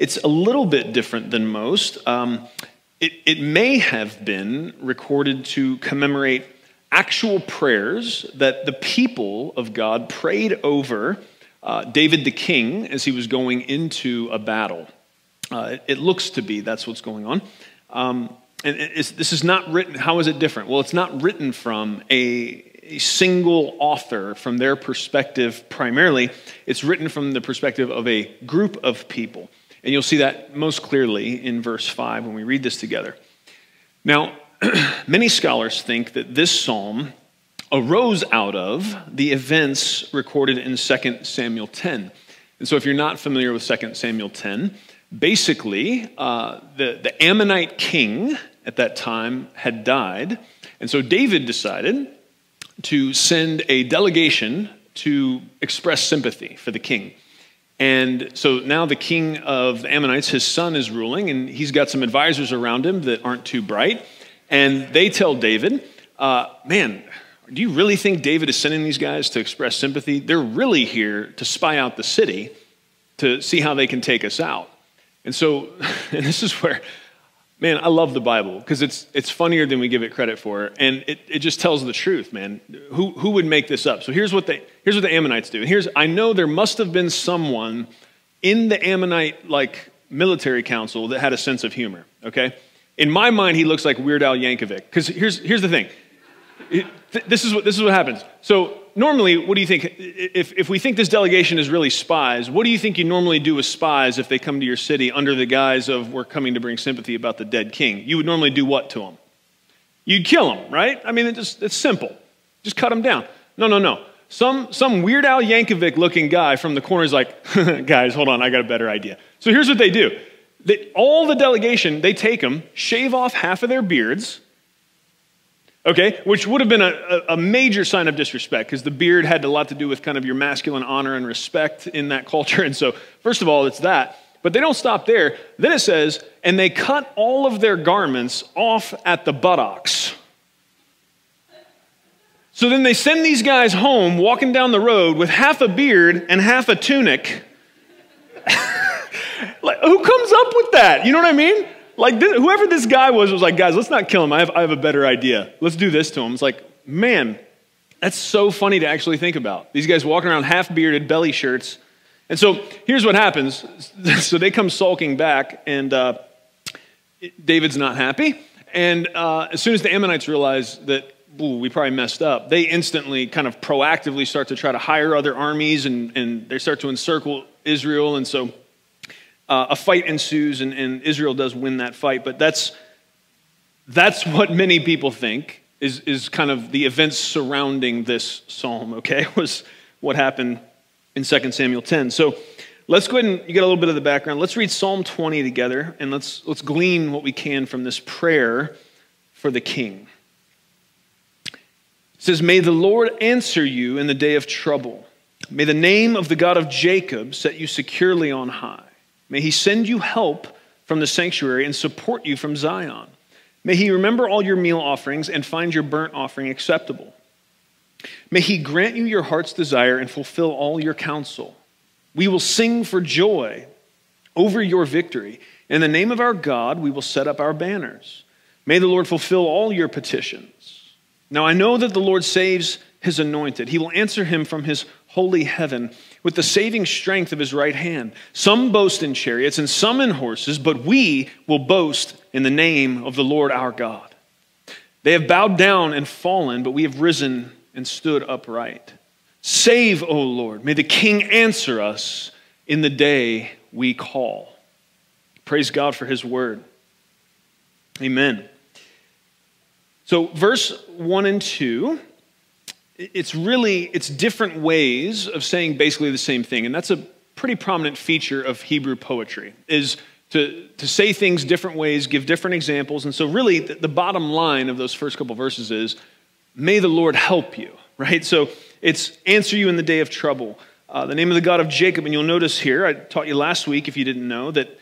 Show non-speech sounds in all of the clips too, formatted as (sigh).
it's a little bit different than most. Um, it, it may have been recorded to commemorate actual prayers that the people of God prayed over uh, David the king as he was going into a battle. Uh, it, it, looks to be that's what's going on. Um, and this is not written, how is it different? Well, it's not written from a, a single author from their perspective primarily. It's written from the perspective of a group of people. And you'll see that most clearly in verse 5 when we read this together. Now, (clears throat) many scholars think that this psalm arose out of the events recorded in 2 Samuel 10. And so, if you're not familiar with 2 Samuel 10, basically, uh, the, the Ammonite king at that time had died. And so, David decided to send a delegation to express sympathy for the king. And so now the king of the Ammonites, his son, is ruling, and he's got some advisors around him that aren't too bright. And they tell David, uh, Man, do you really think David is sending these guys to express sympathy? They're really here to spy out the city to see how they can take us out. And so, (laughs) and this is where Man, I love the Bible because it's, it's funnier than we give it credit for. And it, it just tells the truth, man. Who, who would make this up? So here's what, they, here's what the Ammonites do. Here's, I know there must have been someone in the Ammonite like military council that had a sense of humor, okay? In my mind, he looks like Weird Al Yankovic. Because here's, here's the thing. It, th- this, is what, this is what happens. So normally, what do you think? If, if we think this delegation is really spies, what do you think you normally do with spies if they come to your city under the guise of we're coming to bring sympathy about the dead king? You would normally do what to them? You'd kill them, right? I mean, it just, it's simple. Just cut them down. No, no, no. Some, some Weird Al Yankovic looking guy from the corner is like, (laughs) guys, hold on, I got a better idea. So here's what they do. They, all the delegation, they take them, shave off half of their beards, okay, which would have been a, a major sign of disrespect because the beard had a lot to do with kind of your masculine honor and respect in that culture. (laughs) And so, first of all, it's that. But they don't stop there. Then it says, and they cut all of their garments off at the buttocks. So then they send these guys home walking down the road with half a beard and half a tunic. (laughs) like, who comes up with that? You know what I mean? Like, this, whoever this guy was was like, guys, let's not kill him. I have, I have a better idea. Let's do this to him. It's like, man, that's so funny to actually think about. These guys walking around half bearded, belly shirts. And so here's what happens. (laughs) so they come sulking back, and uh, David's not happy. And uh, as soon as the Ammonites realize that ooh, we probably messed up, they instantly kind of proactively start to try to hire other armies and, and they start to encircle Israel. And so uh, a fight ensues, and, and, Israel does win that fight. But that's, that's what many people think is, is kind of the events surrounding this psalm, okay? (laughs) Was what happened in 2 Samuel 10. So let's go ahead and you get a little bit of the background. Let's read Psalm 20 together, and let's, let's glean what we can from this prayer for the king. It says, May the Lord answer you in the day of trouble. May the name of the God of Jacob set you securely on high. May he send you help from the sanctuary and support you from Zion. May he remember all your meal offerings and find your burnt offering acceptable. May he grant you your heart's desire and fulfill all your counsel. We will sing for joy over your victory. In the name of our God, we will set up our banners. May the Lord fulfill all your petitions. Now I know that the Lord saves his anointed. He will answer him from his holy heaven with the saving strength of his right hand. Some boast in chariots and some in horses, but we will boast in the name of the Lord our God. They have bowed down and fallen, but we have risen and stood upright. Save, O Lord. May the King answer us in the day we call. Praise God for his word. Amen. So, verse 1 and 2 it's really it's different ways of saying basically the same thing and that's a pretty prominent feature of hebrew poetry is to, to say things different ways, give different examples. And so, really, the, the bottom line of those first couple verses is may the Lord help you, (laughs) right? So, it's answer you in the day of trouble. Uh, the name of the God of Jacob, and you'll notice here, I taught you last week, if you didn't know, that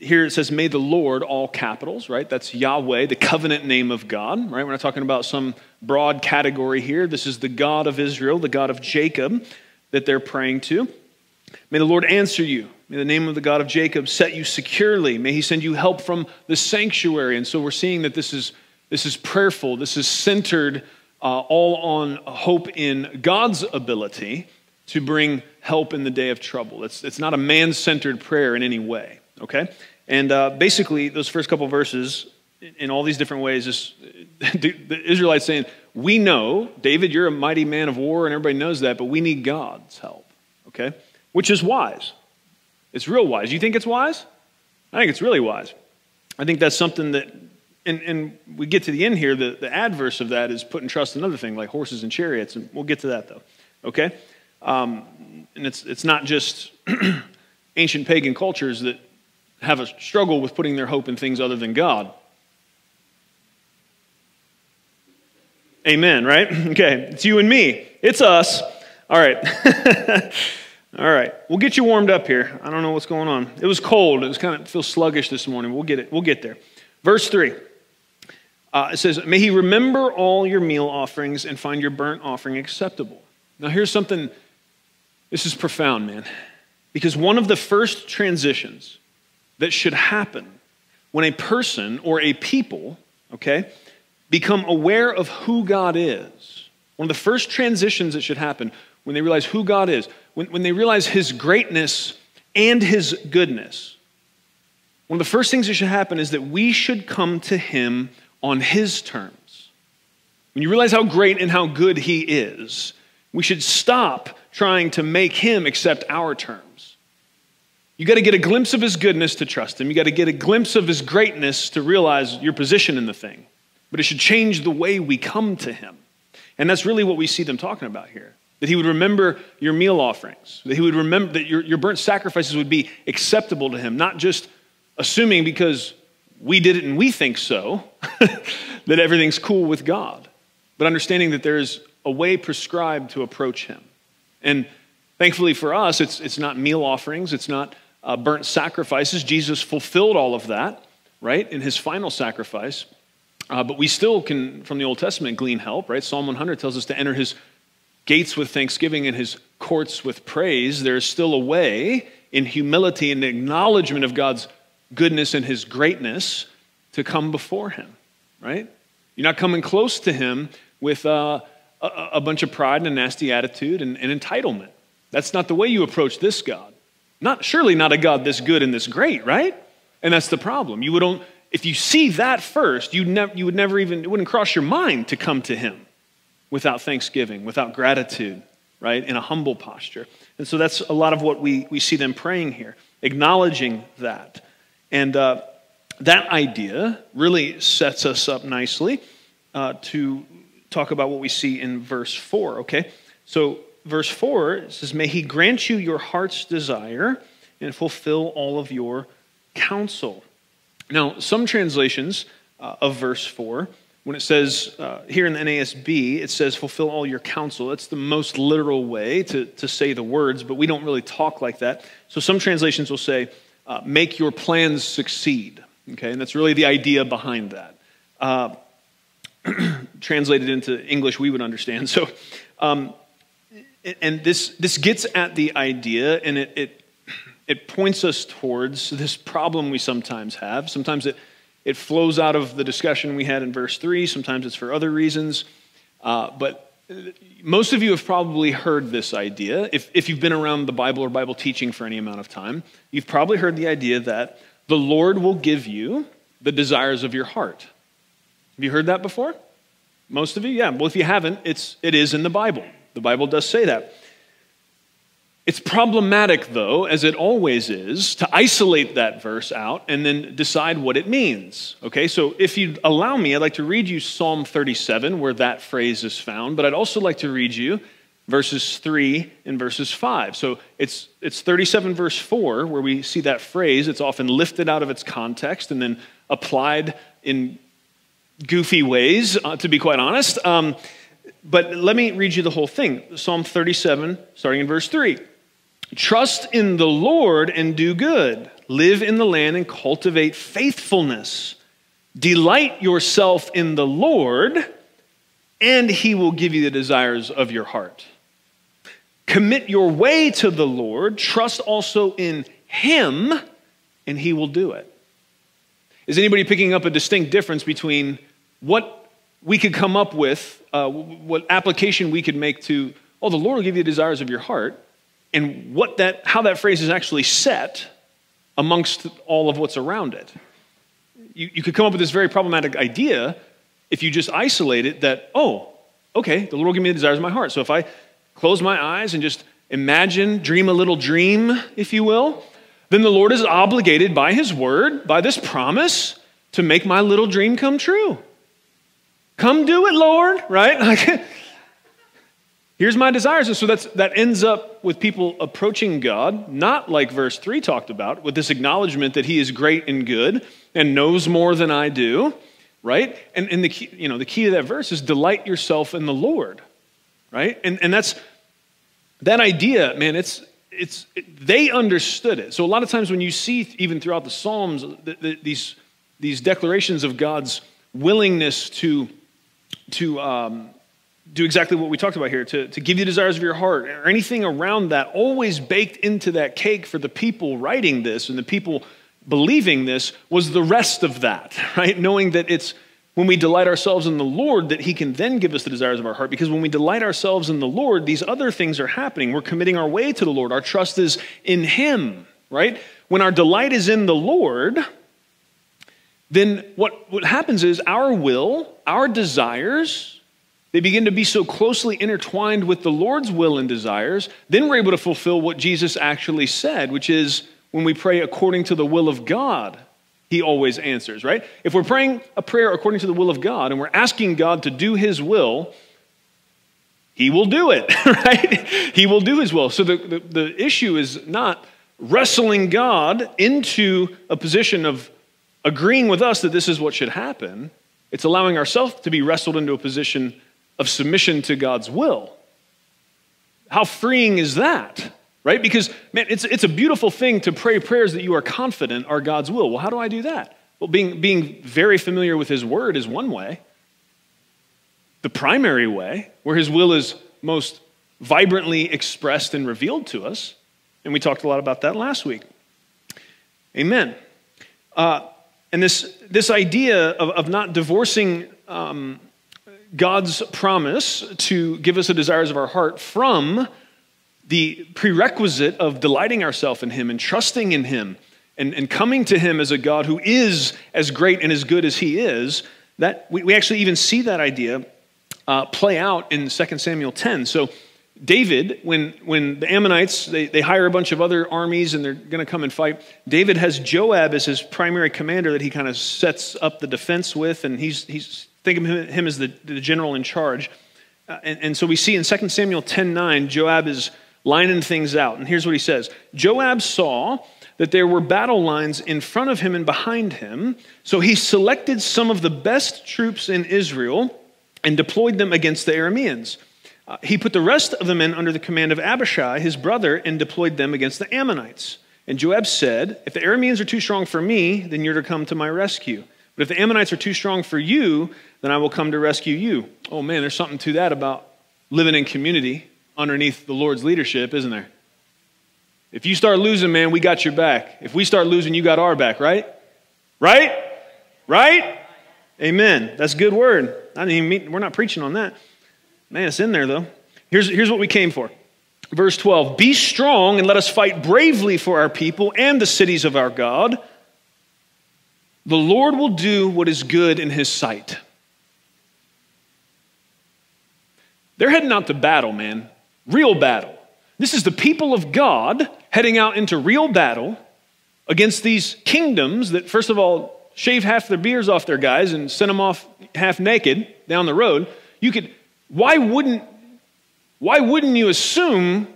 here it says, may the Lord, all capitals, right? That's Yahweh, the covenant name of God, right? We're not talking about some broad category here. This is the God of Israel, the God of Jacob that they're praying to. May the Lord answer you. May the name of the God of Jacob set you securely. May he send you help from the sanctuary. And so we're seeing that this is, this is prayerful, this is centered uh, all on hope in God's ability to bring help in the day of trouble. It's, it's not a man centered prayer in any way, okay? And uh, basically, those first couple verses, in all these different ways, is (laughs) the Israelites saying, We know, David, you're a mighty man of war, and everybody knows that, but we need God's help, okay? Which is wise. It's real wise. You think it's wise? I think it's really wise. I think that's something that, and, and we get to the end here, the, the adverse of that is putting trust in other things like horses and chariots, and we'll get to that though, okay? Um, and it's, it's not just (clears throat) ancient pagan cultures that have a struggle with putting their hope in things other than God. Amen, right? (laughs) Okay, it's you and me. It's us. All right. (laughs) All right. We'll get you warmed up here. I don't know what's going on. It was cold. It was kind of feel sluggish this morning. We'll get it. We'll get there. Verse 3. Uh, it says, May he remember all your meal offerings and find your burnt offering acceptable. Now, here's something, this is profound, man. Because one of the first transitions that should happen when a person or a people, okay, become aware of who God is. One of the first transitions that should happen when they realize who God is, when, when they realize His greatness and His goodness. One of the first things that should happen is that we should come to Him on His terms. When you realize how great and how good He is, we should stop trying to make Him accept our terms. You got to get a glimpse of his goodness to trust him. You got to get a glimpse of his greatness to realize your position in the thing. But it should change the way we come to him. And that's really what we see them talking about here. That he would remember your meal offerings, that he would remember that your, your burnt sacrifices would be acceptable to him, not just assuming because we did it and we think so, (laughs) that everything's cool with God, but understanding that there's a way prescribed to approach him. And thankfully for us, it's, it's not meal offerings, it's not uh, burnt sacrifices. Jesus fulfilled all of that, right, in his final sacrifice. Uh, but we still can, from the Old Testament, glean help, right? Psalm 100 tells us to enter his gates with thanksgiving and his courts with praise. There is still a way in humility and acknowledgement of God's goodness and his greatness to come before him, right? You're not coming close to him with uh, a, a, bunch of pride and a nasty attitude and, and entitlement. That's not the way you approach this God. Not surely not a God this good and this great, right? And that's the problem. You would not if you see that first, you never you would never even it wouldn't cross your mind to come to him without thanksgiving, without gratitude, right? In a humble posture. And so that's a lot of what we, we see them praying here, acknowledging that. And uh, that idea really sets us up nicely uh, to talk about what we see in verse 4, okay? So verse 4 says, May he grant you your heart's desire and fulfill all of your counsel. Now, some translations uh, of verse 4, when it says uh, here in the NASB, it says fulfill all your counsel. That's the most literal way to, to say the words, but we don't really talk like that. So some translations will say, uh, make your plans succeed. Okay, and that's really the idea behind that. Uh, (clears throat) translated into English, we would understand. (laughs) So, um, and this, this gets at the idea and it, it, it points us towards this problem we sometimes have. Sometimes it, it flows out of the discussion we had in verse 3, sometimes it's for other reasons. Uh, but most of you have probably heard this idea. If, if you've been around the Bible or Bible teaching for any amount of time, you've probably heard the idea that the Lord will give you the desires of your heart. Have you heard that before? Most of you? Yeah. Well, if you haven't, it's, it is in the Bible. The Bible does say that. It's problematic, though, as it always is, to isolate that verse out and then decide what it means. Okay, so if you allow me, I'd like to read you Psalm 37, where that phrase is found, but I'd also like to read you verses 3 and verses 5. So it's, it's 37 verse 4 where we see that phrase. It's often lifted out of its context and then applied in goofy ways, uh, to be quite honest. Um, but let me read you the whole thing Psalm 37, starting in verse 3. Trust in the Lord and do good, live in the land and cultivate faithfulness. Delight yourself in the Lord, and he will give you the desires of your heart. Commit your way to the Lord, trust also in him, and he will do it. Is anybody picking up a distinct difference between what we could come up with, uh, what application we could make to, oh, the Lord will give you the desires of your heart, and what that, how that phrase is actually set amongst all of what's around it? You, you could come up with this very problematic idea if you just isolate it that, oh, okay, the Lord will give me the desires of my heart. So if I close my eyes and just imagine, dream a little dream, if you will, then the Lord is obligated by His word, by this promise, to make my little dream come true. Come do it, Lord, right? (laughs) Here's my desires. And so that's, that ends up with people approaching God, not like verse 3 talked about, with this acknowledgement that He is great and good and knows more than I do, right? And, and the, key, you know, the key to that verse is delight yourself in the Lord, right? And, and that's that idea, man, it's, it's, it, they understood it. So a lot of times when you see, even throughout the Psalms, the, the, these, these declarations of God's willingness to, to um, do exactly what we talked about here, to, to give you desires of your heart, or anything around that, always baked into that cake for the people writing this and the people believing this was the rest of that, (laughs) right? Knowing that it's when we delight ourselves in the Lord that He can then give us the desires of our heart. Because when we delight ourselves in the Lord, these other things are happening. We're committing our way to the Lord. Our trust is in Him, right? When our delight is in the Lord, then what, what happens is our will, our desires, they begin to be so closely intertwined with the Lord's will and desires, then we're able to fulfill what Jesus actually said, which is when we pray according to the will of God, he always answers, right? If we're praying a prayer according to the will of God and we're asking God to do his will, he will do it, (laughs) right? He will do his will. So the, the, the, issue is not wrestling God into a position of agreeing with us that this is what should happen. It's allowing ourselves to be wrestled into a position of submission to God's will. How freeing is that? right? Because, man, it's, it's a beautiful thing to pray prayers that you are confident are God's will. Well, how do I do that? Well, being, being very familiar with His Word is one way. The primary way, where His will is most vibrantly expressed and revealed to us. And we talked a lot about that last week. Amen. Uh, and this, this idea of, of not divorcing um, God's promise to give us the desires of our heart from the prerequisite of delighting ourselves in Him and trusting in Him and, and coming to Him as a God who is as great and as good as He is, that we, we actually even see that idea uh, play out in 2 Samuel 10. So, David, when, when the Ammonites, they, they hire a bunch of other armies and they're going to come and fight, David has Joab as his primary commander that he kind of sets up the defense with, and he's, he's think of him, as the, the general in charge. Uh, and, and so we see in 2 Samuel 10 9, Joab is lining things out. And here's what he says Joab saw that there were battle lines in front of him and behind him, so he selected some of the best troops in Israel and deployed them against the Arameans. Uh, he put the rest of the men under the command of Abishai, his brother, and deployed them against the Ammonites. And Joab said, If the Arameans are too strong for me, then you're to come to my rescue. But if the Ammonites are too strong for you, then I will come to rescue you. Oh man, there's something to that about living in community underneath the Lord's leadership, isn't there? If you start losing, man, we got your back. If we start losing, you got our back, right? Right? Right? Amen. That's a good word. I didn't mean, we're not preaching on that. Man, it's in there though. Here's, here's what we came for. Verse 12 Be strong and let us fight bravely for our people and the cities of our God. The Lord will do what is good in his sight. They're heading out to battle, man. Real battle. This is the people of God heading out into real battle against these kingdoms that, first of all, shave half their beards off their guys and send them off half naked down the road. You could, why wouldn't why wouldn't you assume,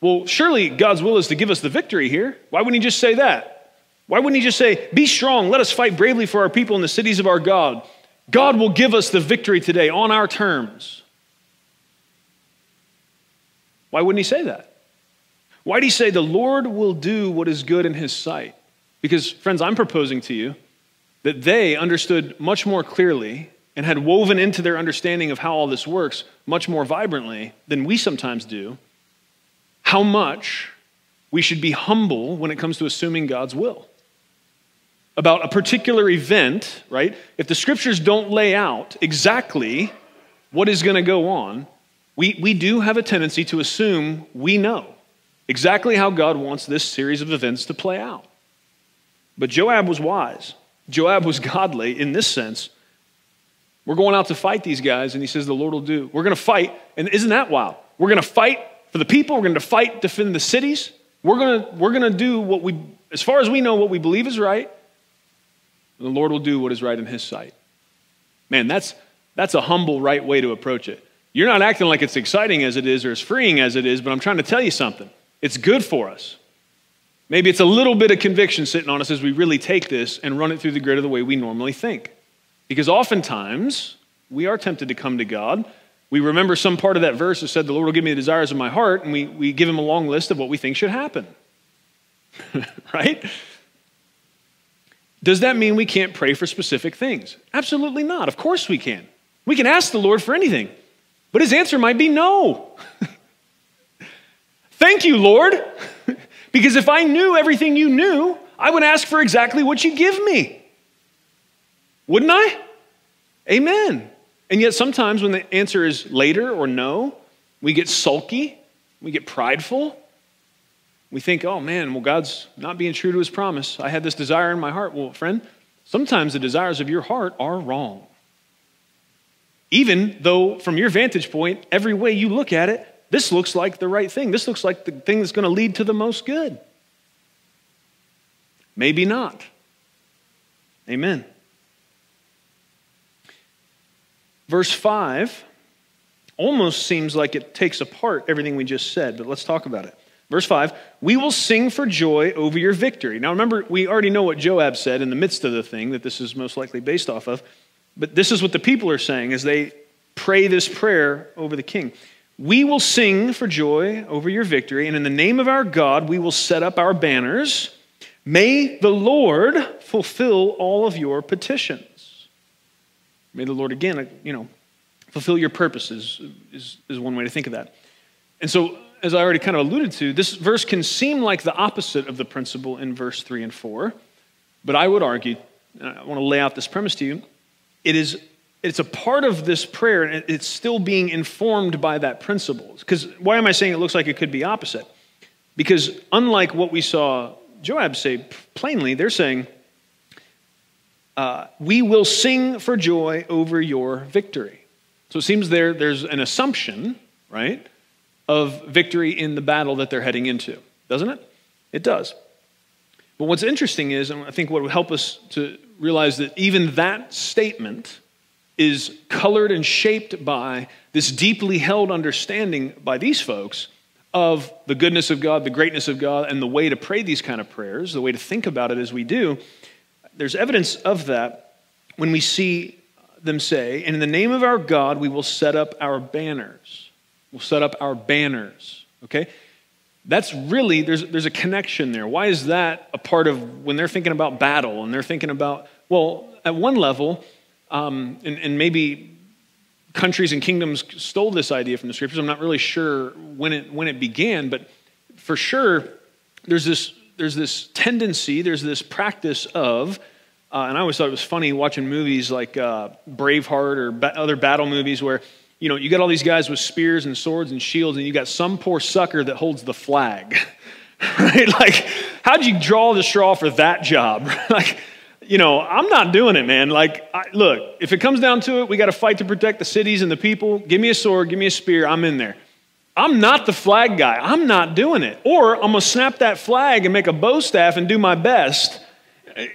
well, surely God's will is to give us the victory here? Why wouldn't he just say that? Why wouldn't he just say, Be strong, let us fight bravely for our people in the cities of our God? God will give us the victory today on our terms. Why wouldn't he say that? Why do he say the Lord will do what is good in his sight? Because, friends, I'm proposing to you that they understood much more clearly and had woven into their understanding of how all this works much more vibrantly than we sometimes do how much we should be humble when it comes to assuming God's will. About a particular event, right? If the scriptures don't lay out exactly what is going to go on, we, we do have a tendency to assume we know exactly how God wants this series of events to play out. But Joab was wise. Joab was godly in this sense. We're going out to fight these guys, and he says the Lord will do. We're going to fight, and isn't that wild? We're going to fight for the people. We're going to fight, defend the cities. We're going to, we're going to do what we, as far as we know, what we believe is right. And the Lord will do what is right in his sight. Man, that's, that's a humble, right way to approach it. You're not acting like it's exciting as it is or as freeing as it is, but I'm trying to tell you something. It's good for us. Maybe it's a little bit of conviction sitting on us as we really take this and run it through the grid of the way we normally think. Because oftentimes, we are tempted to come to God. We remember some part of that verse that said, The Lord will give me the desires of my heart, and we, we give him a long list of what we think should happen. (laughs) right? Does that mean we can't pray for specific things? Absolutely not. Of course we can. We can ask the Lord for anything, but his answer might be no. (laughs) Thank you, Lord. (laughs) because if I knew everything you knew, I would ask for exactly what you give me. Wouldn't I? Amen. And yet, sometimes when the answer is later or no, we get sulky, we get prideful. We think, oh man, well, God's not being true to his promise. I had this desire in my heart. Well, friend, sometimes the desires of your heart are wrong. Even though, from your vantage point, every way you look at it, this looks like the right thing. This looks like the thing that's going to lead to the most good. Maybe not. Amen. Verse 5 almost seems like it takes apart everything we just said, but let's talk about it. Verse 5 We will sing for joy over your victory. Now remember, we already know what Joab said in the midst of the thing that this is most likely based off of, but this is what the people are saying as they pray this prayer over the king. We will sing for joy over your victory, and in the name of our God, we will set up our banners. May the Lord fulfill all of your petitions. May the Lord, again, uh, you know, fulfill your purposes, is, is one way to think of that. And so, as I already kind of alluded to, this verse can seem like the opposite of the principle in verse 3 and 4, but I would argue, I want to lay out this premise to you, it is it's a part of this prayer and it's still being informed by that principle. Because why am I saying it looks like it could be opposite? Because unlike what we saw Joab say plainly, they're saying, uh, We will sing for joy over your victory. So it seems there, there's an assumption, right, of victory in the battle that they're heading into, doesn't it? It does. But what's interesting is, and I think what would help us to realize that even that statement is colored and shaped by this deeply held understanding by these folks of the goodness of God, the greatness of God, and the way to pray these kind of prayers, the way to think about it as we do. There's evidence of that when we see them say, And in the name of our God, we will set up our banners. We'll set up our banners. Okay? That's really, there's, there's a connection there. Why is that a part of when they're thinking about battle and they're thinking about, well, at one level, um, and, and maybe countries and kingdoms stole this idea from the scriptures. I'm not really sure when it, when it began, but for sure, there's this, there's this tendency, there's this practice of, uh, and I always thought it was funny watching movies like uh, Braveheart or ba- other battle movies where, you know, you got all these guys with spears and swords and shields, and you got some poor sucker that holds the flag. (laughs) right? Like, how'd you draw the straw for that job? (laughs) like, you know, I'm not doing it, man. Like, I, look, if it comes down to it, we got to fight to protect the cities and the people. Give me a sword, give me a spear, I'm in there. I'm not the flag guy. I'm not doing it. Or I'm going to snap that flag and make a bow staff and do my best,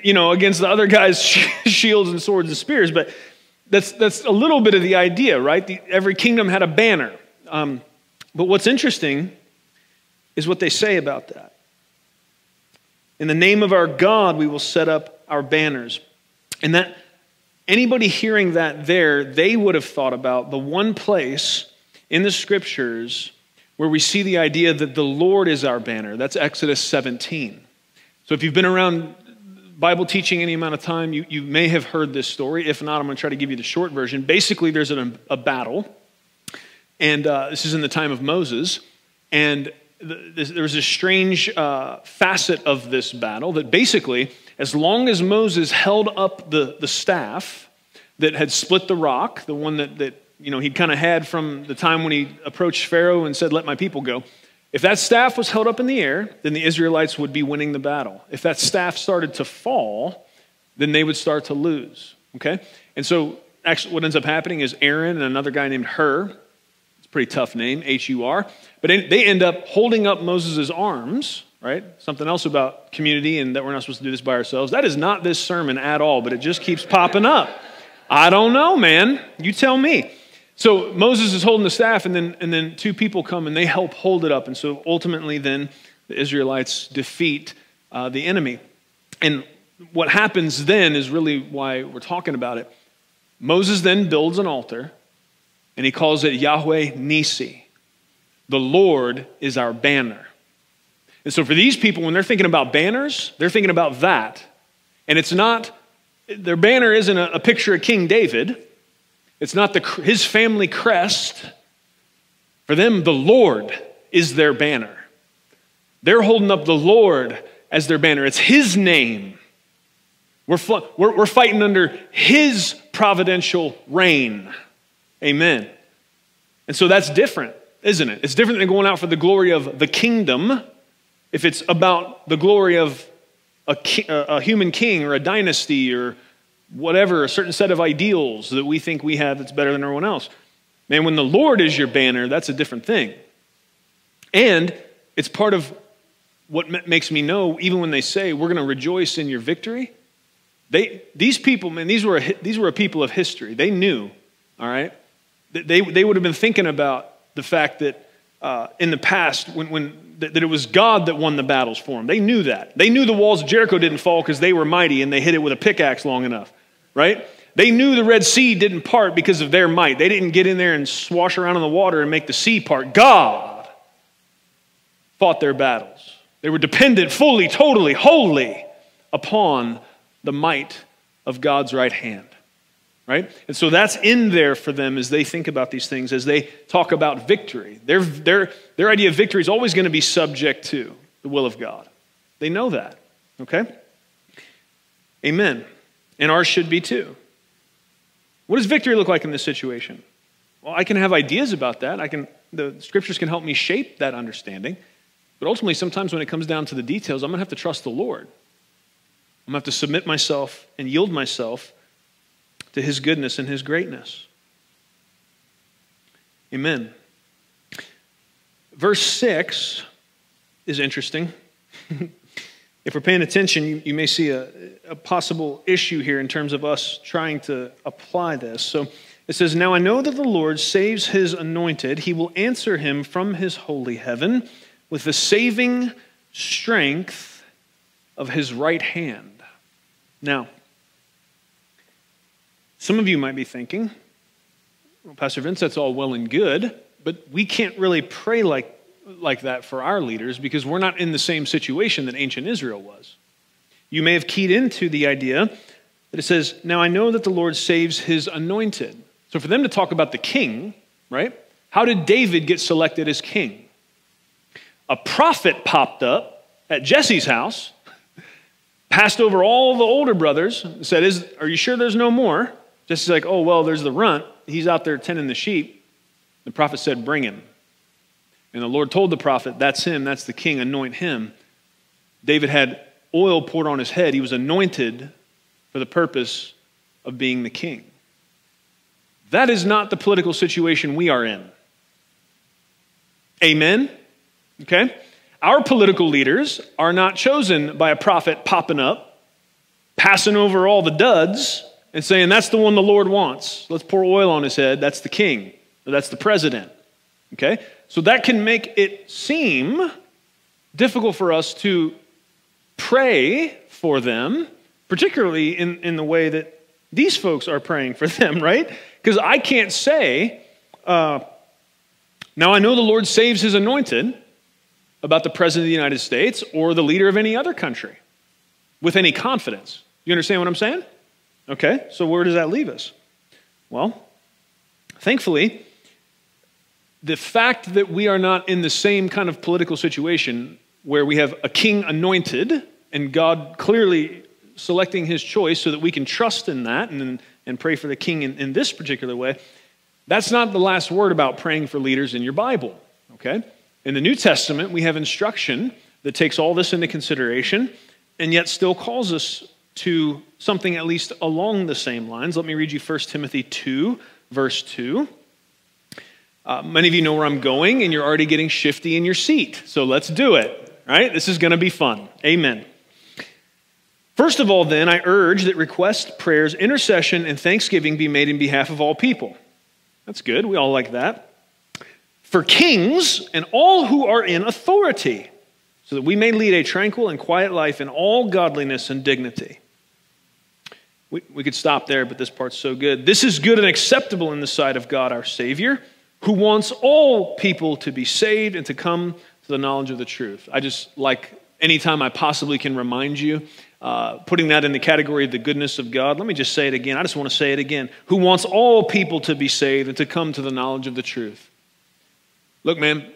you know, against the other guys' (laughs) shields and swords and spears. But that's, that's a little bit of the idea, right? The, every kingdom had a banner. Um, but what's interesting is what they say about that. In the name of our God, we will set up our banners. And that anybody hearing that there, they would have thought about the one place in the scriptures where we see the idea that the Lord is our banner. That's Exodus 17. So if you've been around Bible teaching any amount of time, you, you may have heard this story. If not, I'm going to try to give you the short version. Basically, there's a, a battle, and uh, this is in the time of Moses, and there was a strange uh, facet of this battle that basically, as long as Moses held up the, the staff that had split the rock, the one that, that you know, he'd kind of had from the time when he approached Pharaoh and said, Let my people go. If that staff was held up in the air, then the Israelites would be winning the battle. If that staff started to fall, then they would start to lose. Okay? And so, actually, what ends up happening is Aaron and another guy named Hur, it's a pretty tough name, H U R, but they end up holding up Moses' arms, right? Something else about community and that we're not supposed to do this by ourselves. That is not this sermon at all, but it just keeps popping up. I don't know, man. You tell me. So Moses is holding the staff, and then, and then two people come and they help hold it up. And so ultimately, then the Israelites defeat uh, the enemy. And what happens then is really why we're talking about it. Moses then builds an altar, and he calls it Yahweh Nisi. The Lord is our banner. And so for these people, when they're thinking about banners, they're thinking about that. And it's not, their banner isn't a, a picture of King David. It's not the, his family crest. For them, the Lord is their banner. They're holding up the Lord as their banner. It's his name. We're, we're, we're fighting under his providential reign. Amen. And so that's different, isn't it? It's different than going out for the glory of the kingdom if it's about the glory of a, a human king or a dynasty or whatever, a certain set of ideals that we think we have that's better than everyone else. Man, when the Lord is your banner, that's a different thing. And it's part of what makes me know, even when they say, we're going to rejoice in your victory, they, these people, man, these were, a, these were a people of history. They knew, all right? They, they would have been thinking about the fact that uh, in the past, when, when, that, that it was God that won the battles for them. They knew that. They knew the walls of Jericho didn't fall because they were mighty and they hit it with a pickaxe long enough right? They knew the Red Sea didn't part because of their might. They didn't get in there and swash around in the water and make the sea part. God fought their battles. They were dependent fully, totally, wholly upon the might of God's right hand. Right? And so that's in there for them as they think about these things, as they talk about victory. Their, their, their idea of victory is always going to be subject to the will of God. They know that. Okay? Amen and ours should be too. What does victory look like in this situation? Well, I can have ideas about that. I can, the scriptures can help me shape that understanding. But ultimately, sometimes when it comes down to the details, I'm going to have to trust the Lord. I'm going to have to submit myself and yield myself to His goodness and His greatness. Amen. Verse 6 is interesting. (laughs) if we're paying attention, you, you may see a, a, possible issue here in terms of us trying to apply this. So it says, Now I know that the Lord saves his anointed. He will answer him from his holy heaven with the saving strength of his right hand. Now, some of you might be thinking, well, Pastor Vince, that's all well and good, but we can't really pray like like that for our leaders because we're not in the same situation that ancient Israel was. You may have keyed into the idea that it says, Now I know that the Lord saves his anointed. So for them to talk about the king, right? How did David get selected as king? A prophet popped up at Jesse's house, passed over all the older brothers, said, Is, Are you sure there's no more? Jesse's like, Oh, well, there's the runt. He's out there tending the sheep. The prophet said, Bring him. And the Lord told the prophet, That's him, that's the king, anoint him. David had oil poured on his head. He was anointed for the purpose of being the king. That is not the political situation we are in. Amen? Okay? Our political leaders are not chosen by a prophet popping up, passing over all the duds, and saying, That's the one the Lord wants. Let's pour oil on his head. That's the king, or that's the president. Okay? So that can make it seem difficult for us to pray for them, particularly in, in the way that these folks are praying for them, (laughs) right? Because I can't say, uh, now I know the Lord saves his anointed about the president of the United States or the leader of any other country with any confidence. You understand what I'm saying? Okay, so where does that leave us? Well, thankfully, the fact that we are not in the same kind of political situation where we have a king anointed and God clearly selecting his choice so that we can trust in that and, and pray for the king in, in this particular way, that's not the last word about praying for leaders in your Bible, okay? In the New Testament, we have instruction that takes all this into consideration and yet still calls us to something at least along the same lines. Let me read you 1 Timothy 2, verse 2. Uh, many of you know where I'm going, and you're already getting shifty in your seat. So let's do it, right? This is going to be fun. Amen. First of all, then, I urge that request, prayers, intercession, and thanksgiving be made in behalf of all people. That's good. We all like that. For kings and all who are in authority, so that we may lead a tranquil and quiet life in all godliness and dignity. We, we could stop there, but this part's so good. This is good and acceptable in the sight of God our Savior who wants all people to be saved and to come to the knowledge of the truth. I just like anytime I possibly can remind you, uh, putting that in the category of the goodness of God. Let me just say it again. I just want to say it again. Who wants all people to be saved and to come to the knowledge of the truth. Look, man,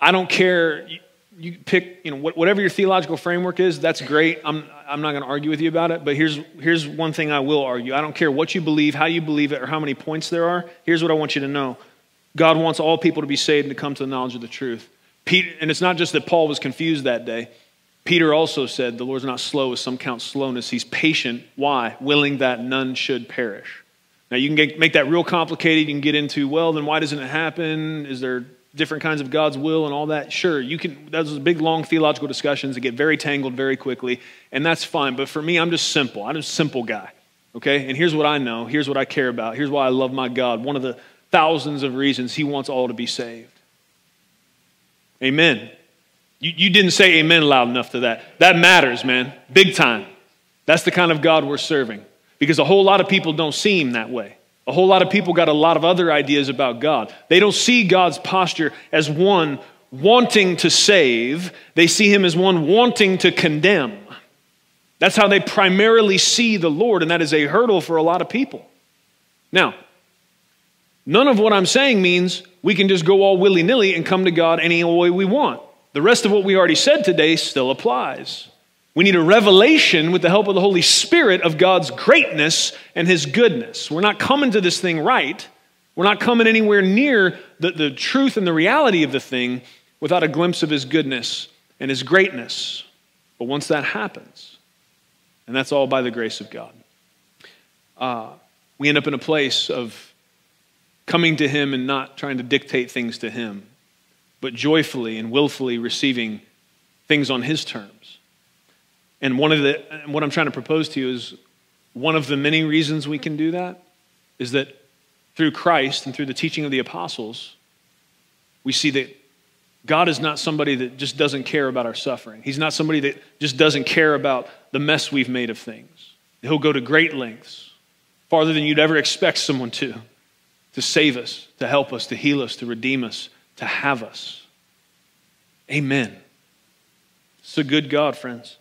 I don't care. You, you pick, you know, whatever your theological framework is, that's great. I'm, I'm not going to argue with you about it, but here's, here's one thing I will argue. I don't care what you believe, how you believe it, or how many points there are. Here's what I want you to know God wants all people to be saved and to come to the knowledge of the truth. Peter, and it's not just that Paul was confused that day. Peter also said, The Lord's not slow as some count slowness. He's patient. Why? Willing that none should perish. Now, you can get, make that real complicated. You can get into, well, then why doesn't it happen? Is there different kinds of God's will and all that? Sure, you can. Those big, long theological discussions that get very tangled very quickly, and that's fine. But for me, I'm just simple. I'm a simple guy. Okay? And here's what I know. Here's what I care about. Here's why I love my God. One of the thousands of reasons he wants all to be saved. Amen. You, you didn't say amen loud enough to that. That matters, man. Big time. That's the kind of God we're serving. Because a whole lot of people don't see him that way. A whole lot of people got a lot of other ideas about God. They don't see God's posture as one wanting to save, they see him as one wanting to condemn. That's how they primarily see the Lord, and that is a hurdle for a lot of people. Now, None of what I'm saying means we can just go all willy nilly and come to God any way we want. The rest of what we already said today still applies. We need a revelation with the help of the Holy Spirit of God's greatness and His goodness. We're not coming to this thing right. We're not coming anywhere near the, the truth and the reality of the thing without a glimpse of His goodness and His greatness. But once that happens, and that's all by the grace of God, uh, we end up in a place of coming to Him and not trying to dictate things to Him, but joyfully and willfully receiving things on His terms. And one of the, what I'm trying to propose to you is one of the many reasons we can do that is that through Christ and through the teaching of the apostles, we see that God is not somebody that just doesn't care about our suffering. He's not somebody that just doesn't care about the mess we've made of things. He'll go to great lengths, farther than you'd ever expect someone to, to save us, to help us, to heal us, to redeem us, to have us. Amen. It's a good God, friends.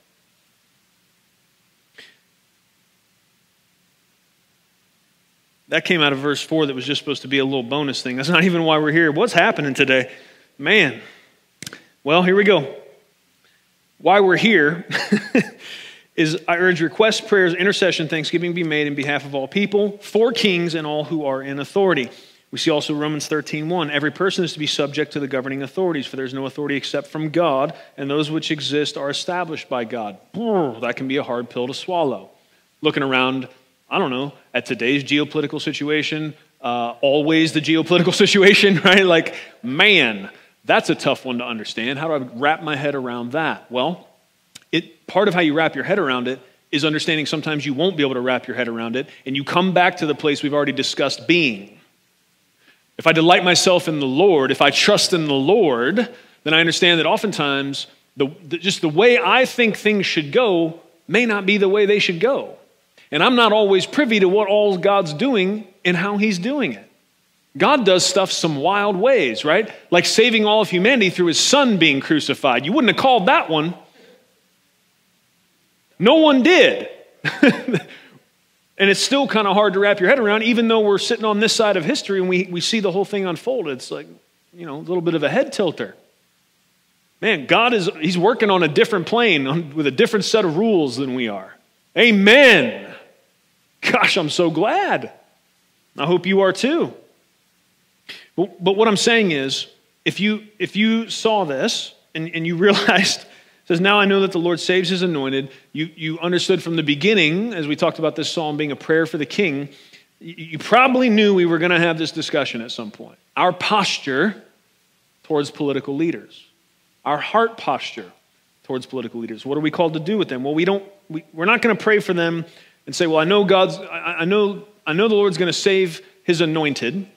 That came out of verse 4 that was just supposed to be a little bonus thing. That's not even why we're here. What's happening today? Man. Well, here we go. Why we're here (laughs) is I urge requests, prayers, intercession, thanksgiving be made in behalf of all people, for kings and all who are in authority. We see also Romans 13, 1. Every person is to be subject to the governing authorities, for there's no authority except from God, and those which exist are established by God. That can be a hard pill to swallow. Looking around, I don't know, at today's geopolitical situation, uh, always the geopolitical (laughs) situation, right? Like, man, that's a tough one to understand. How do I wrap my head around that? Well, it, part of how you wrap your head around it is understanding sometimes you won't be able to wrap your head around it, and you come back to the place we've already discussed being. if I delight myself in the Lord, if I trust in the Lord, then I understand that oftentimes the, the, just the way I think things should go may not be the way they should go. And I'm not always privy to what all God's doing and how He's doing it. God does stuff some wild ways, right? Like saving all of humanity through His Son being crucified. You wouldn't have called that one. No one did. (laughs) and it's still kind of hard to wrap your head around, even though we're sitting on this side of history and we, we see the whole thing unfold. It's like, you know, a little bit of a head tilter. Man, God is, He's working on a different plane on, with a different set of rules than we are. Amen. Gosh, I'm so glad. I hope you are too. But, but what I'm saying is, if you, if you saw this and, and you (laughs) realized, says, Now I know that the Lord saves his anointed, you, you understood from the beginning, as we talked about this psalm being a prayer for the king, you, probably knew we were going to have this discussion at some point. Our posture towards political leaders our heart posture towards political leaders. What are we called to do with them? Well, we don't, we, we're not going to pray for them and say, well, I know God's, I, I know, I know the Lord's going to save his anointed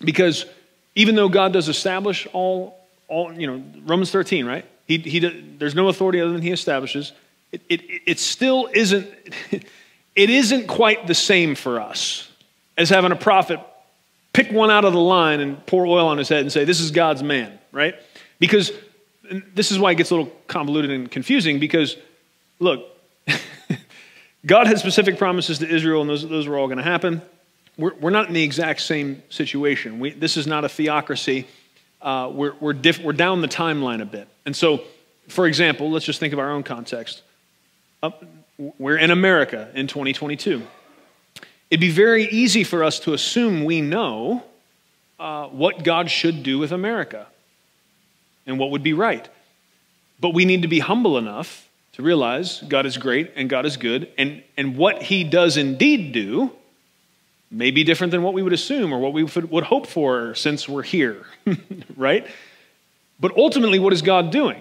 because even though God does establish all, all you know, Romans 13, right? He, he, there's no authority other than he establishes. It, it, it still isn't, (laughs) it isn't quite the same for us as having a prophet pick one out of the line and pour oil on his head and say, this is God's man, right? Because this is why it gets a little convoluted and confusing because, look, (laughs) God had specific promises to Israel, and those, those were all going to happen. We're, we're not in the exact same situation. We, this is not a theocracy. Uh, we're, we're, diff, we're down the timeline a bit. And so, for example, let's just think of our own context. Uh, we're in America in 2022. It'd be very easy for us to assume we know uh, what God should do with America and what would be right. But we need to be humble enough to realize God is great and God is good, and, and what He does indeed do may be different than what we would assume or what we would hope for since we're here, (laughs) right? But ultimately, what is God doing?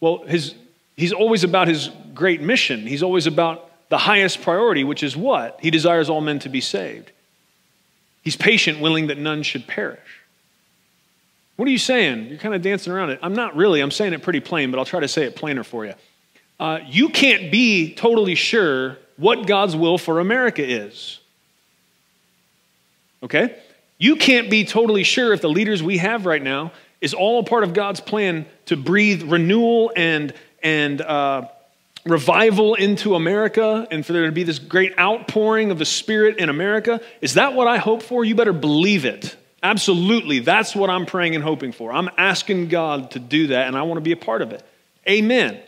Well, his, He's always about His great mission, He's always about the highest priority, which is what? He desires all men to be saved. He's patient, willing that none should perish. What are you saying? You're kind of dancing around it. I'm not really. I'm saying it pretty plain, but I'll try to say it plainer for you. Uh, you can't be totally sure what God's will for America is. Okay? You can't be totally sure if the leaders we have right now is all a part of God's plan to breathe renewal and, and uh, revival into America and for there to be this great outpouring of the Spirit in America. Is that what I hope for? You better believe it. Absolutely. That's what I'm praying and hoping for. I'm asking God to do that, and I want to be a part of it. Amen.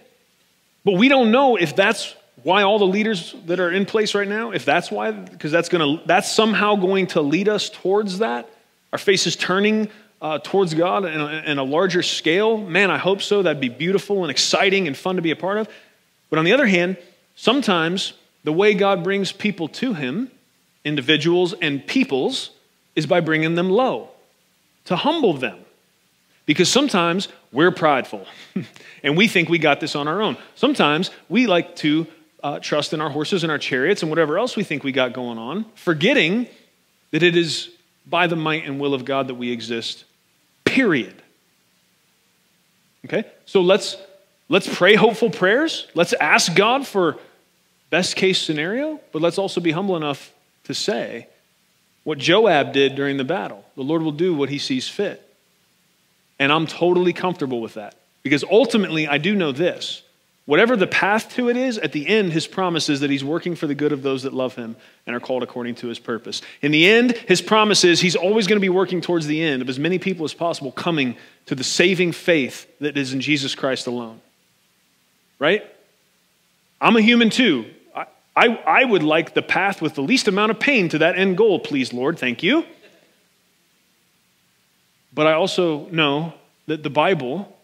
But we don't know if that's why all the leaders that are in place right now, if that's why, because that's going to that's somehow going to lead us towards that. Our faces turning uh, towards God in a, in a larger scale. Man, I hope so. That'd be beautiful and exciting and fun to be a part of. But on the other hand, sometimes the way God brings people to Him, individuals and peoples, is by bringing them low, to humble them. Because sometimes we're prideful (laughs) and we think we got this on our own. Sometimes we like to uh, trust in our horses and our chariots and whatever else we think we got going on, forgetting that it is by the might and will of God that we exist, period. Okay? So let's let's pray hopeful prayers. Let's ask God for best case scenario, but let's also be humble enough to say what Joab did during the battle. The Lord will do what he sees fit. And I'm totally comfortable with that. Because ultimately, I do know this. Whatever the path to it is, at the end, his promise is that he's working for the good of those that love him and are called according to his purpose. In the end, his promise is he's always going to be working towards the end of as many people as possible coming to the saving faith that is in Jesus Christ alone. Right? I'm a human too. I, I would like the path with the least amount of pain to that end goal, please, Lord. Thank you. But I also know that the Bible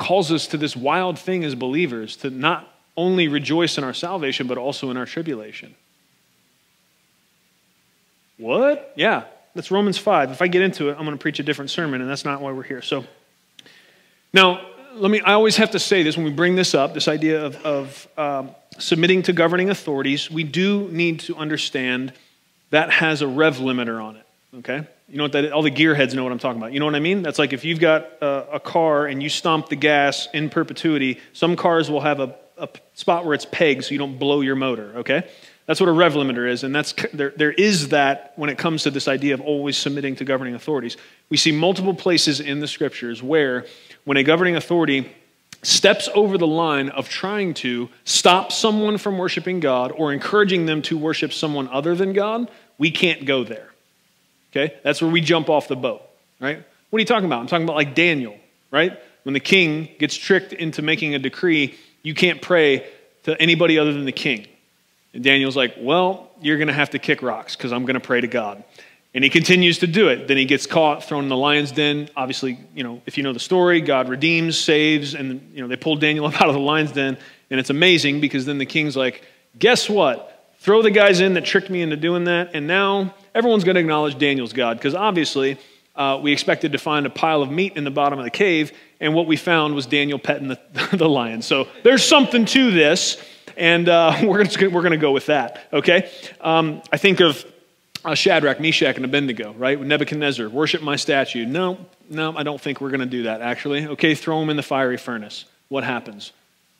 calls us to this wild thing as believers to not only rejoice in our salvation, but also in our tribulation. What? Yeah, that's Romans 5. If I get into it, I'm going to preach a different sermon, and that's not why we're here. So, now, let me, I always have to say this when we bring this up this idea of, of um, submitting to governing authorities, we do need to understand that has a rev limiter on it. Okay? You know what that all the gearheads know what I'm talking about. You know what I mean? That's like if you've got a, a car and you stomp the gas in perpetuity, some cars will have a, a spot where it's pegged so you don't blow your motor, okay? That's what a rev limiter is, and that's there, there is that when it comes to this idea of always submitting to governing authorities. We see multiple places in the scriptures where when a governing authority steps over the line of trying to stop someone from worshiping God or encouraging them to worship someone other than God, we can't go there. Okay? That's where we jump off the boat, right? What are you talking about? I'm talking about like Daniel, right? When the king gets tricked into making a decree, you can't pray to anybody other than the king. And Daniel's like, Well, you're going to have to kick rocks because I'm going to pray to God. And he continues to do it. Then he gets caught, thrown in the lion's den. Obviously, you know, if you know the story, God redeems, saves, and you know, they pull Daniel (laughs) up out of the lion's den. And it's amazing because then the king's like, guess what? Throw the guys in that tricked me into doing that, and now everyone's going to acknowledge Daniel's God because obviously uh, we expected to find a pile of meat in the bottom of the cave, and what we found was Daniel petting the, (laughs) the lion. So there's something to this, and uh, (laughs) we're going we're to go with that, okay? Um, I think of uh, Shadrach, Meshach, and Abednego, right? Nebuchadnezzar, worship my statue. No, no, I don't think we're going to do that, actually. Okay, throw them in the fiery furnace. What happens?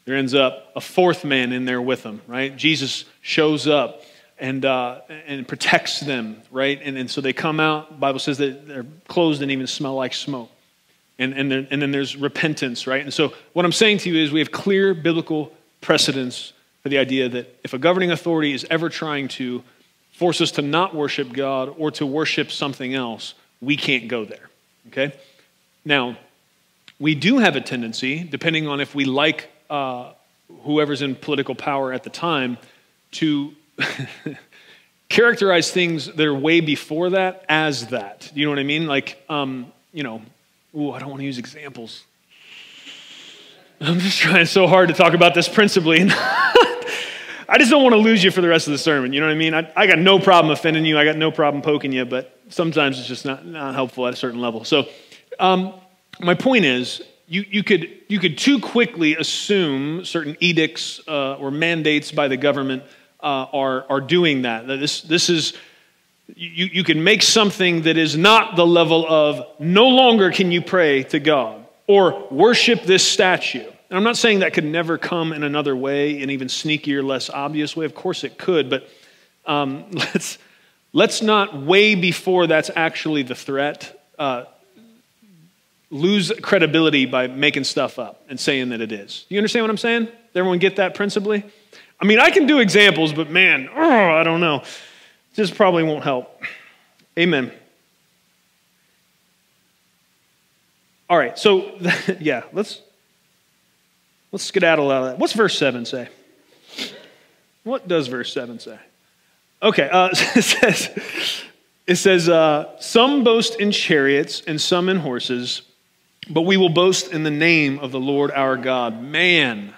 There ends up a fourth man in there with them, right? Jesus shows up and, uh, and protects them, right? And, and so they come out. Bible says that their clothes didn't even smell like smoke. And, and, and then there's repentance, right? And so what I'm saying to you is we have clear biblical precedence for the idea that if a governing authority is ever trying to force us to not worship God or to worship something else, we can't go there, okay? Now, we do have a tendency, depending on if we like uh, whoever's in political power at the time, to (laughs) characterize things that are way before that as that. You know what I mean? Like, um, you know, ooh, I don't want to use examples. (laughs) I'm just trying so hard to talk about this principally. (laughs) I just don't want to lose you for the rest of the sermon. You know what I mean? I, I got no problem offending you. I got no problem poking you, but sometimes it's just not, not helpful at a certain level. So, um, my point is, you, you, could, you could too quickly assume certain edicts uh, or mandates by the government uh, are, are doing that. This, this is, you, you can make something that is not the level of no longer can you pray to God or worship this statue. And I'm not saying that could never come in another way, an even sneakier, less obvious way. Of course it could, but um, (laughs) let's, let's not, way before that's actually the threat, uh, lose credibility by making stuff up and saying that it is. You understand what I'm saying? Does everyone get that principally? I mean, I can do examples, but man, oh, I don't know. This probably won't help. Amen. All right, so (laughs) yeah, let's let's skedaddle out of that. What's verse seven say? What does verse seven say? Okay, uh, (laughs) it says it says uh, some boast in chariots and some in horses, but we will boast in the name of the Lord our God. Man,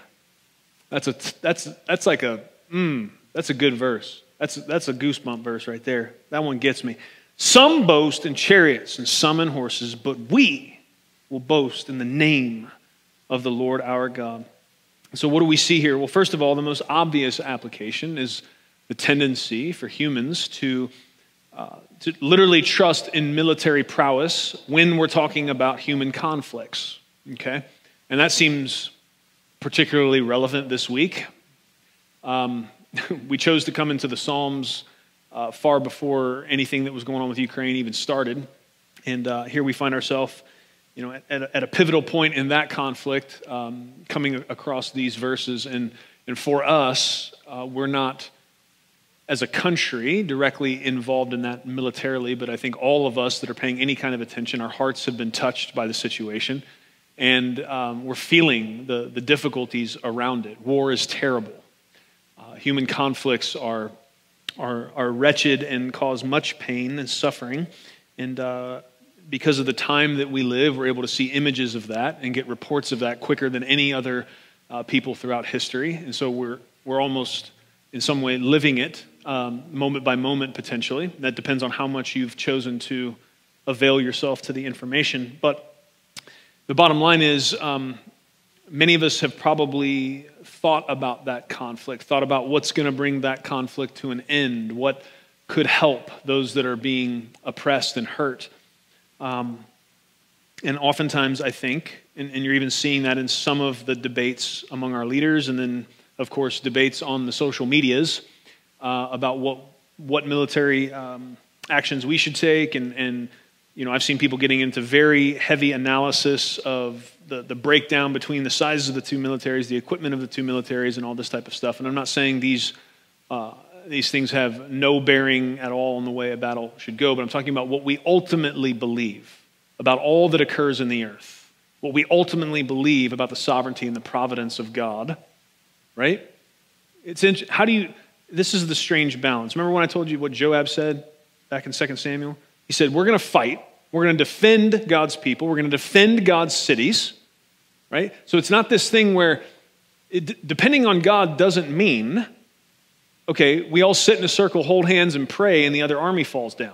that's, a, that's, that's like a, mm, that's a good verse. That's, that's a goosebump verse right there. That one gets me. Some boast in chariots and some in horses, but we will boast in the name of the Lord our God. So, what do we see here? Well, first of all, the most obvious application is the tendency for humans to, uh, to literally trust in military prowess when we're talking about human conflicts. Okay? And that seems particularly relevant this week. Um, (laughs) we chose to come into the Psalms uh, far before anything that was going on with Ukraine even started. And uh, here we find ourselves, you know, at, at, a pivotal point in that conflict, um, coming across these verses. And, and for us, uh, we're not, as a country, directly involved in that militarily, but I think all of us that are paying any kind of attention, our hearts have been touched by the situation and um, we're feeling the, the difficulties around it. War is terrible. Uh, human conflicts are, are, are wretched and cause much pain and suffering. And uh, because of the time that we live, we're able to see images of that and get reports of that quicker than any other uh, people throughout history. And so we're, we're almost, in some way, living it um, moment by moment, potentially. That depends on how much you've chosen to avail yourself to the information. But the bottom line is, um, many of us have probably thought about that conflict, thought about what's going to bring that conflict to an end, what could help those that are being oppressed and hurt. Um, and oftentimes, I think, and, and, you're even seeing that in some of the debates among our leaders, and then, of course, debates on the social medias uh, about what, what military um, actions we should take. And, and, you know, I've seen people getting into very heavy analysis of the, the breakdown between the sizes of the two militaries, the equipment of the two militaries, and all this type of stuff. And I'm not saying these. Uh, these things have no bearing at all on the way a battle should go, but I'm talking about what we ultimately believe about all that occurs in the earth, what we ultimately believe about the sovereignty and the providence of God, right? It's in, how do you, this is the strange balance. Remember when I told you what Joab said back in 2 Samuel? He said, We're going to fight, we're going to defend God's people, we're going to defend God's cities, right? So it's not this thing where it, depending on God doesn't mean, okay, we all sit in a circle, hold hands, and pray, and the other army falls down.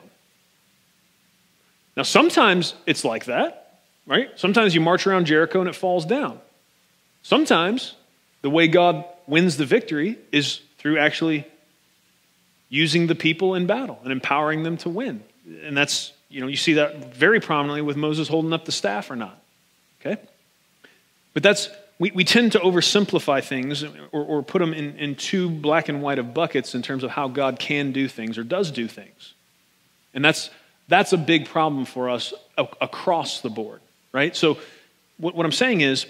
Now, sometimes it's like that, right? Sometimes you march around Jericho and it falls down. Sometimes the way God wins the victory is through actually using the people in battle and empowering them to win. And that's, you know, you see that very prominently with Moses holding up the staff or not. Okay? But that's, we, we tend to oversimplify things or, or put them in, in too black and white of buckets in terms of how God can do things or does do things. And that's, that's a big problem for us across the board, right? So, what, what I'm saying is,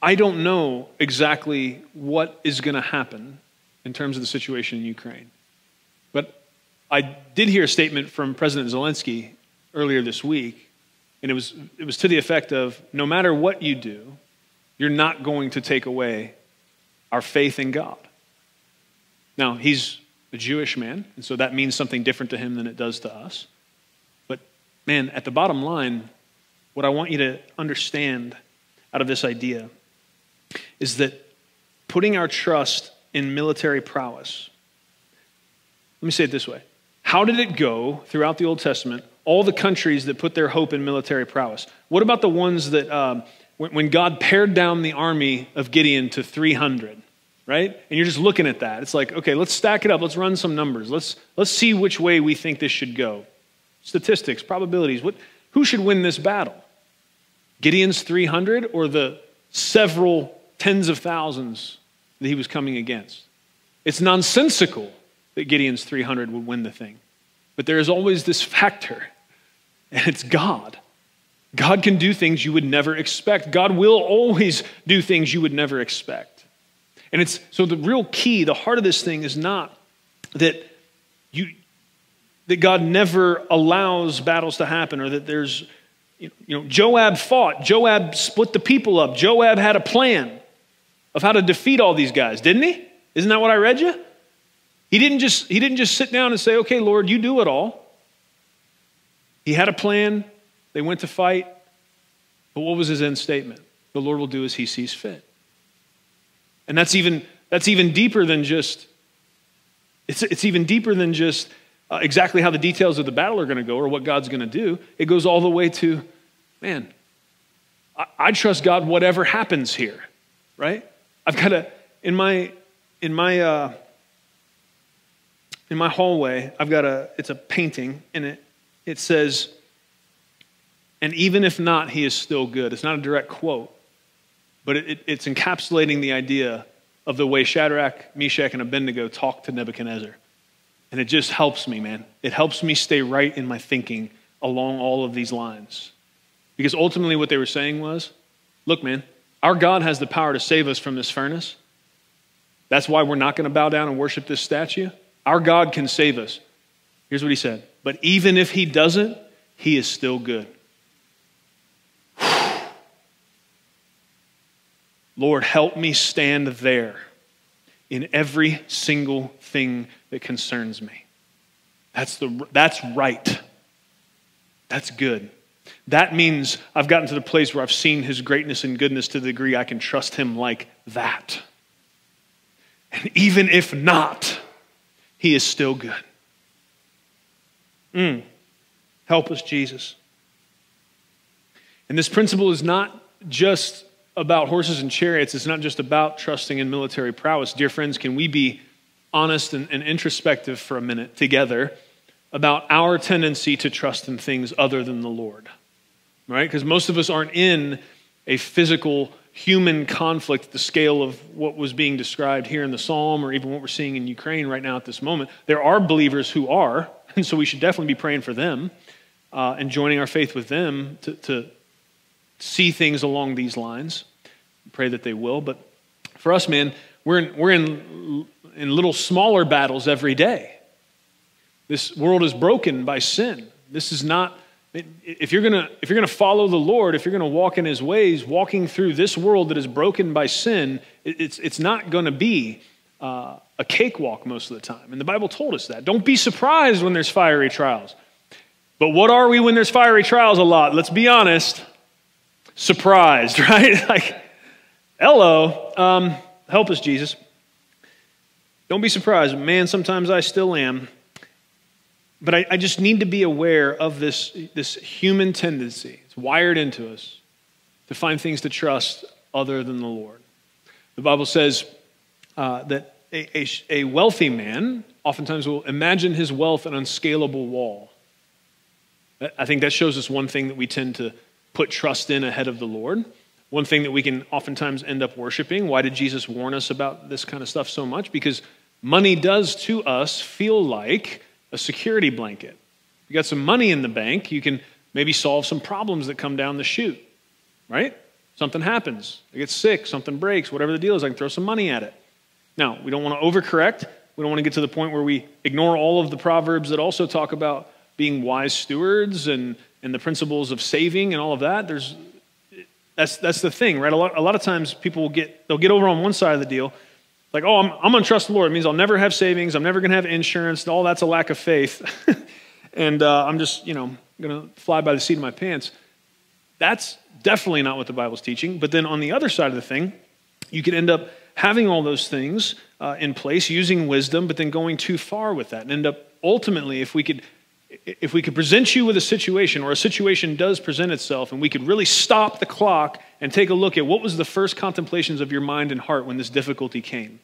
I don't know exactly what is going to happen in terms of the situation in Ukraine. I did hear a statement from President Zelensky earlier this week, and it was, it was to the effect of no matter what you do, you're not going to take away our faith in God. Now, he's a Jewish man, and so that means something different to him than it does to us. But man, at the bottom line, what I want you to understand out of this idea is that putting our trust in military prowess. Let me say it this way How did it go throughout the Old Testament? All the countries that put their hope in military prowess. What about the ones that, um, when God pared down the army of Gideon to 300? right? And you're just looking at that. It's like, okay, let's stack it up. Let's run some numbers. Let's, let's see which way we think this should go. Statistics, probabilities. What, who should win this battle? Gideon's 300 or the several tens of thousands that he was coming against? It's nonsensical that Gideon's 300 would win the thing. But there is always this factor, and it's God. God can do things you would never expect. God will always do things you would never expect. And it's so the real key, the heart of this thing is not that you that God never allows battles to happen or that there's you know Joab fought, Joab split the people up. Joab had a plan of how to defeat all these guys, didn't he? Isn't that what I read you? He didn't just he didn't just sit down and say, "Okay, Lord, you do it all." He had a plan. They went to fight. But what was his end statement? The Lord will do as he sees fit. And that's even, that's even deeper than just, it's, it's even deeper than just uh, exactly how the details of the battle are going to go or what God's going to do. It goes all the way to, man, I, I trust God whatever happens here, right? I've got a, in my, in my, uh, in my hallway, I've got a, it's a painting and it, it says, and even if not, he is still good. It's not a direct quote, but it, it, it's encapsulating the idea of the way Shadrach, Meshach, and Abednego talked to Nebuchadnezzar. And it just helps me, man. It helps me stay right in my thinking along all of these lines. Because ultimately, what they were saying was look, man, our God has the power to save us from this furnace. That's why we're not going to bow down and worship this statue. Our God can save us. Here's what he said But even if he doesn't, he is still good. (sighs) Lord, help me stand there in every single thing that concerns me. That's, the, that's right. That's good. That means I've gotten to the place where I've seen his greatness and goodness to the degree I can trust him like that. And even if not, he is still good. Mm. Help us, Jesus. And this principle is not just about horses and chariots, it's not just about trusting in military prowess. Dear friends, can we be honest and, and introspective for a minute together about our tendency to trust in things other than the Lord, right? Because most of us aren't in a physical human conflict the scale of what was being described here in the psalm or even what we're seeing in Ukraine right now at this moment. There are believers who are, (laughs) and so we should definitely be praying for them uh, and joining our faith with them to, to see things along these lines. Pray that they will. But for us, man, we're in, we're in, in little smaller battles every day. This world is broken by sin. This is not, if you're gonna, if you're gonna follow the Lord, if you're gonna walk in his ways, walking through this world that is broken by sin, it's, it's not gonna be uh, a cakewalk most of the time. And the Bible told us that. Don't be surprised when there's fiery trials. But what are we when there's fiery trials a lot? Let's be honest. Surprised, (laughs) right? like, hello. Um, help us, Jesus. Don't be surprised. Man, sometimes I still am. But I, I, just need to be aware of this, this human tendency. It's wired into us to find things to trust other than the Lord. The Bible says uh, that a, a, a wealthy man oftentimes will imagine his wealth an unscalable wall. I think that shows us one thing that we tend to put trust in ahead of the Lord. One thing that we can oftentimes end up worshiping. Why did Jesus warn us about this kind of stuff so much? Because money does to us feel like a security blanket. You got some money in the bank, you can maybe solve some problems that come down the chute, right? Something happens, I get sick, something breaks, whatever the deal is, I can throw some money at it. Now, we don't want to overcorrect. We don't want to get to the point where we ignore all of the proverbs that also talk about being wise stewards and, and the principles of saving and all of that. There's, that's, that's the thing, right? A lot, a lot of times people will get, they'll get over on one side of the deal like, oh, I'm, I'm going to trust the Lord. It means I'll never have savings. I'm never going to have insurance. All that's a lack of faith. (laughs) and uh, I'm just, you know, going to fly by the seat of my pants. That's definitely not what the Bible's teaching. But then on the other side of the thing, you could end up having all those things uh, in place, using wisdom, but then going too far with that, and end up ultimately, if we could, if we could present you with a situation, or a situation does present itself, and we could really stop the clock and take a look at what was the first contemplations of your mind and heart when this difficulty came.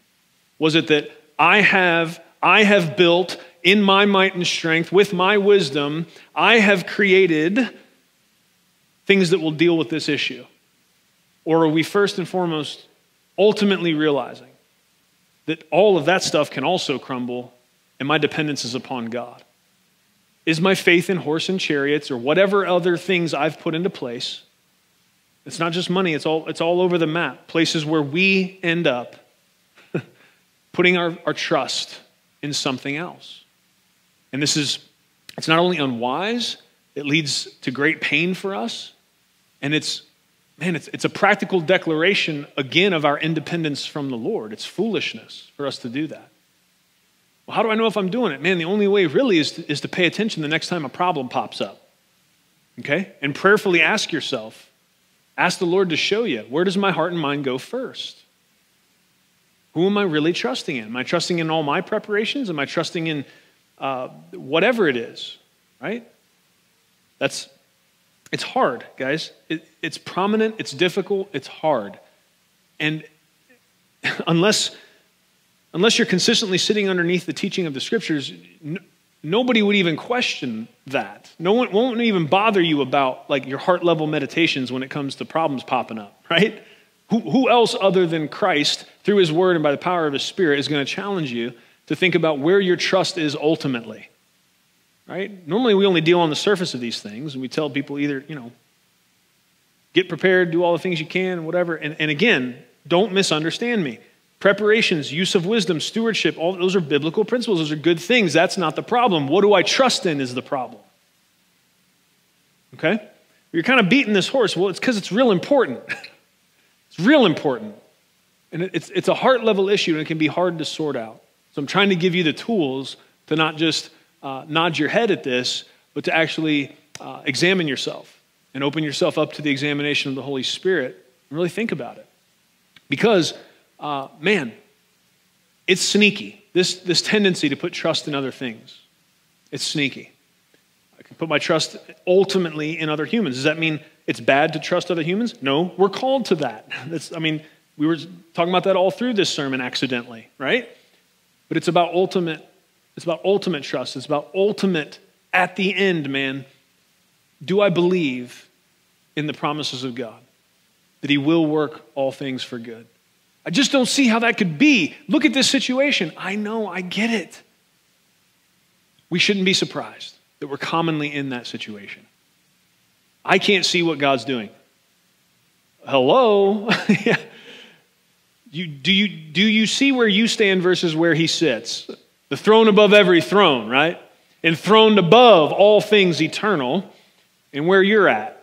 Was it that I have I have built in my might and strength with my wisdom, I have created things that will deal with this issue? Or are we first and foremost ultimately realizing that all of that stuff can also crumble and my dependence is upon God? Is my faith in horse and chariots or whatever other things I've put into place? It's not just money, it's all, it's all over the map. Places where we end up (laughs) putting our, our trust in something else. And this is, it's not only unwise, it leads to great pain for us. And it's, man, it's, it's a practical declaration again of our independence from the Lord. It's foolishness for us to do that. Well, how do I know if I'm doing it? Man, the only way really is to, is to pay attention the next time a problem pops up. Okay? And prayerfully ask yourself, Ask the Lord to show you where does my heart and mind go first? Who am I really trusting in? Am I trusting in all my preparations? Am I trusting in uh, whatever it is? Right? That's it's hard, guys. It, it's prominent. It's difficult. It's hard, and (laughs) unless unless you're consistently sitting underneath the teaching of the scriptures, nobody would even question that. No one won't even bother you about like your heart level meditations when it comes to problems popping up, right? Who, who else other than Christ, through his word and by the power of his spirit, is going to challenge you to think about where your trust is ultimately? Right? Normally we only deal on the surface of these things and we tell people either, you know, get prepared, do all the things you can, whatever. And, and again, don't misunderstand me. Preparations, use of wisdom, stewardship, all those are biblical principles. Those are good things. That's not the problem. What do I trust in is the problem. Okay? You're kind of beating this horse. Well, it's because it's real important. (laughs) it's real important. And it's, it's a heart level issue and it can be hard to sort out. So I'm trying to give you the tools to not just uh, nod your head at this, but to actually uh, examine yourself and open yourself up to the examination of the Holy Spirit and really think about it. Because uh, man, it's sneaky. This, this tendency to put trust in other things, it's sneaky. I can put my trust ultimately in other humans. Does that mean it's bad to trust other humans? No, we're called to that. (laughs) That's, I mean, we were talking about that all through this sermon accidentally, right? But it's about ultimate, it's about ultimate trust. It's about ultimate, at the end, man, do I believe in the promises of God? That He will work all things for good. I just don't see how that could be. Look at this situation. I know, I get it. We shouldn't be surprised that we're commonly in that situation. I can't see what God's doing. Hello? (laughs) you, do, you, do you see where you stand versus where he sits? The throne above every throne, right? Enthroned above all things eternal, and where you're at.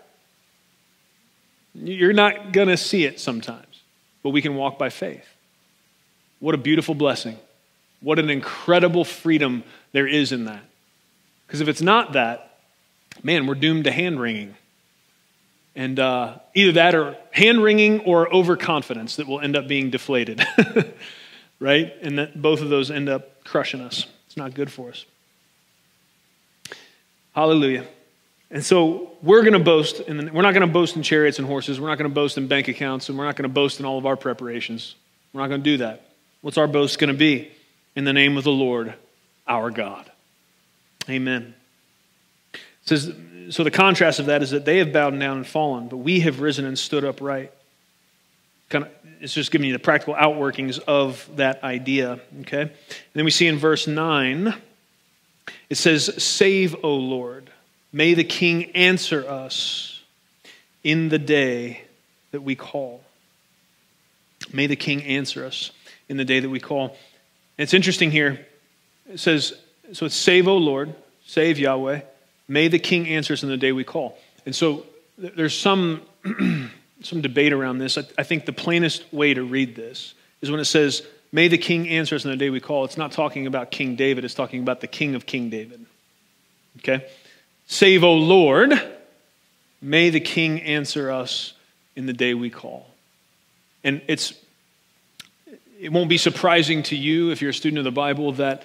You're not going to see it sometimes, but we can walk by faith. What a beautiful blessing. What an incredible freedom there is in that. Because if it's not that, man, we're doomed to hand wringing. And uh, either that or hand wringing or overconfidence that will end up being deflated, (laughs) right? And that both of those end up crushing us. It's not good for us. Hallelujah. And so we're going to boast, and we're not going to boast in chariots and horses. We're not going to boast in bank accounts, and we're not going to boast in all of our preparations. We're not going to do that. What's our boast going to be? In the name of the Lord, our God. Amen. It says, so the contrast of that is that they have bowed down and fallen, but we have risen and stood upright. Kind of, it's just giving you the practical outworkings of that idea. Okay? And then we see in verse 9, it says, Save, O Lord. May the King answer us in the day that we call. May the King answer us in the day that we call. It's interesting here. It says, so it's save, O Lord, save Yahweh. May the king answer us in the day we call. And so there's some, (clears throat) some debate around this. I, I think the plainest way to read this is when it says, May the king answer us in the day we call. It's not talking about King David, it's talking about the king of King David. Okay? Save, O Lord. May the king answer us in the day we call. And it's it won't be surprising to you if you're a student of the Bible that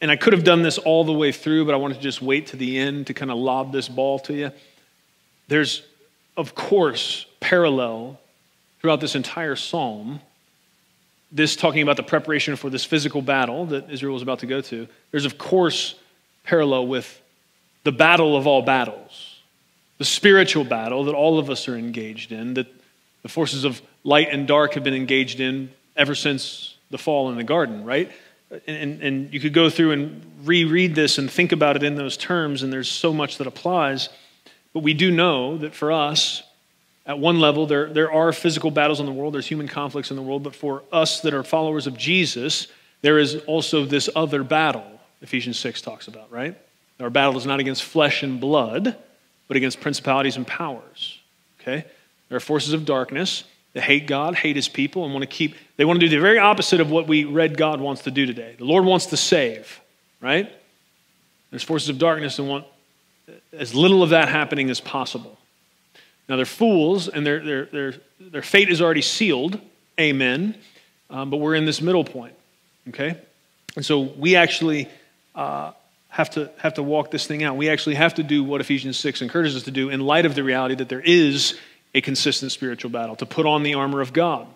and I could have done this all the way through, but I wanted to just wait to the end to kind of lob this ball to you. There's, of course, parallel throughout this entire psalm. This talking about the preparation for this physical battle that Israel was about to go to. There's, of course, parallel with the battle of all battles, the spiritual battle that all of us are engaged in, that the forces of light and dark have been engaged in ever since the fall in the garden, right? and, and you could go through and reread this and think about it in those terms, and there's so much that applies. But we do know that for us, at one level, there, there are physical battles in the world, there's human conflicts in the world, but for us that are followers of Jesus, there is also this other battle, Ephesians 6 talks about, right? Our battle is not against flesh and blood, but against principalities and powers. Okay? There are forces of darkness that hate God, hate his people, and want to keep, they want to do the very opposite of what we read God wants to do today. The Lord wants to save, right? There's forces of darkness that want as little of that happening as possible. Now, they're fools, and their, their, their, their fate is already sealed. Amen. Um, but we're in this middle point, okay? And so we actually uh, have, to, have to walk this thing out. We actually have to do what Ephesians 6 encourages us to do in light of the reality that there is a consistent spiritual battle, to put on the armor of God,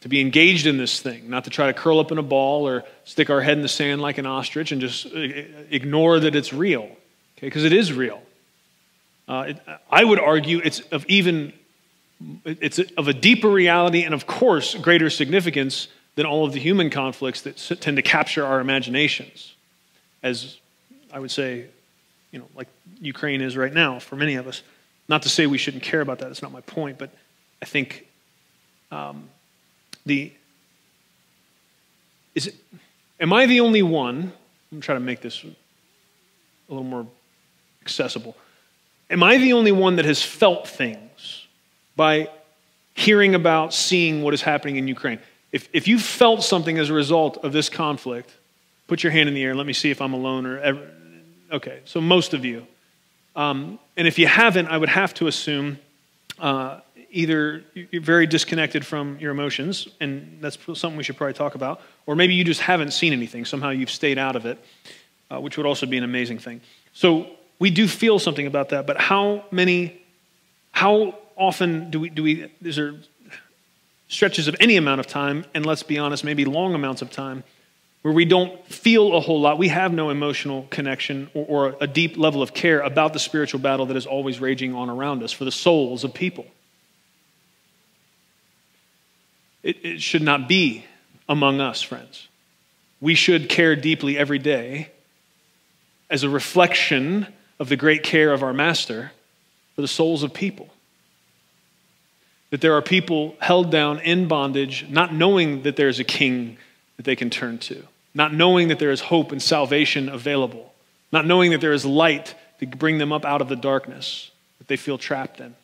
to be engaged in this thing, not to try to curl up in a ball or stick our head in the sand like an ostrich and just uh, ignore that it's real, okay? Because it is real. Uh, it, I would argue it's of even it's of a deeper reality and of course greater significance than all of the human conflicts that tend to capture our imaginations as i would say you know like ukraine is right now for many of us not to say we shouldn't care about that, that's not my point, but I think um, the. Is it, am I the only one? I'm going to try to make this a little more accessible. Am I the only one that has felt things by hearing about, seeing what is happening in Ukraine? If, if you felt something as a result of this conflict, put your hand in the air. Let me see if I'm alone or ever. Okay, so most of you. Um, and if you haven't, I would have to assume uh, either you're very disconnected from your emotions, and that's something we should probably talk about, or maybe you just haven't seen anything. Somehow you've stayed out of it, uh, which would also be an amazing thing. So we do feel something about that, but how many, how often do we, do we, is there stretches of any amount of time, and let's be honest, maybe long amounts of time, where we don't feel a whole lot. We have no emotional connection or, or, a deep level of care about the spiritual battle that is always raging on around us for the souls of people. It, it should not be among us, friends. We should care deeply every day as a reflection of the great care of our Master for the souls of people. That there are people held down in bondage, not knowing that there's a king that they can turn to, not knowing that there is hope and salvation available, not knowing that there is light to bring them up out of the darkness that they feel trapped in.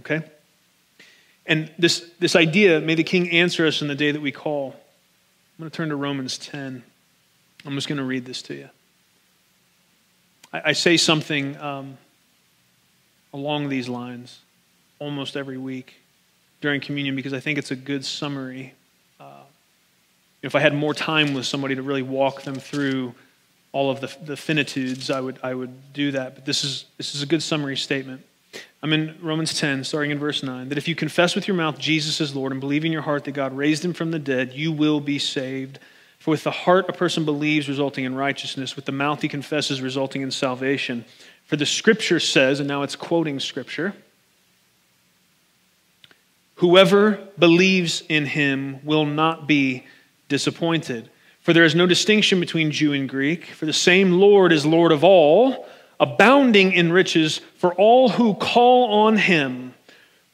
Okay? And this, this idea, may the king answer us in the day that we call. I'm going to turn to Romans 10. I'm just going to read this to you. I, I say something um, along these lines almost every week during communion because I think it's a good summary if I had more time with somebody to really walk them through all of the, the finitudes, I would, I would do that. But this is, this is a good summary statement. I'm in Romans 10, starting in verse 9, that if you confess with your mouth Jesus is Lord and believe in your heart that God raised him from the dead, you will be saved. For with the heart a person believes, resulting in righteousness. With the mouth he confesses, resulting in salvation. For the scripture says, and now it's quoting scripture, whoever believes in him will not be disappointed. For there is no distinction between Jew and Greek, for the same Lord is Lord of all, abounding in riches for all who call on him.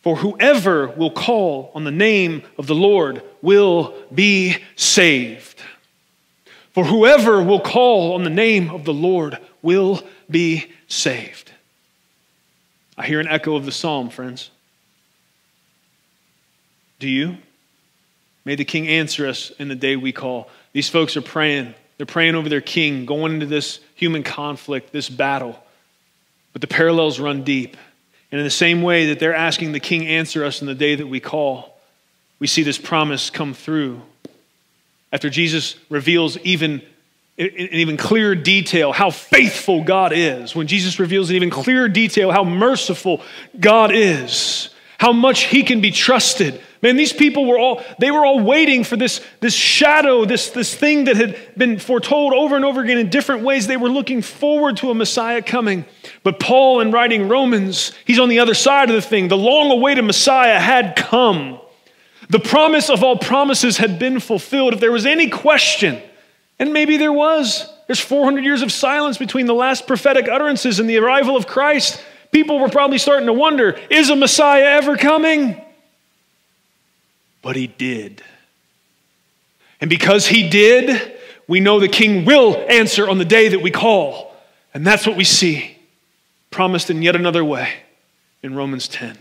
For whoever will call on the name of the Lord will be saved. For whoever will call on the name of the Lord will be saved. I hear an echo of the psalm, friends. Do you? May the king answer us in the day we call. These folks are praying. They're praying over their king, going into this human conflict, this battle. But the parallels run deep. And in the same way that they're asking the king answer us in the day that we call, we see this promise come through. After Jesus reveals even in even clearer detail how faithful God is, when Jesus reveals in even clearer detail how merciful God is, how much he can be trusted, Man, these people were all, they were all waiting for this, this shadow, this, this thing that had been foretold over and over again in different ways. They were looking forward to a Messiah coming. But Paul, in writing Romans, he's on the other side of the thing. The long awaited Messiah had come. The promise of all promises had been fulfilled. If there was any question, and maybe there was, there's 400 years of silence between the last prophetic utterances and the arrival of Christ. People were probably starting to wonder is a Messiah ever coming? But he did. And because he did, we know the king will answer on the day that we call. And that's what we see promised in yet another way in Romans 10.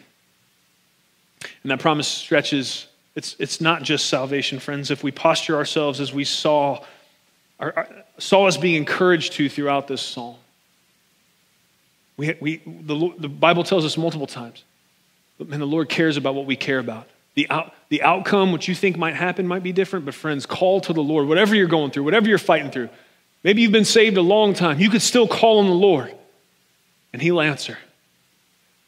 And that promise stretches, it's, it's not just salvation, friends. If we posture ourselves as we saw, our, saw us being encouraged to throughout this psalm, we, we, the, the Bible tells us multiple times, and the Lord cares about what we care about. The, out, the outcome, what you think might happen, might be different, but friends, call to the Lord. Whatever you're going through, whatever you're fighting through, maybe you've been saved a long time, you could still call on the Lord, and He'll answer.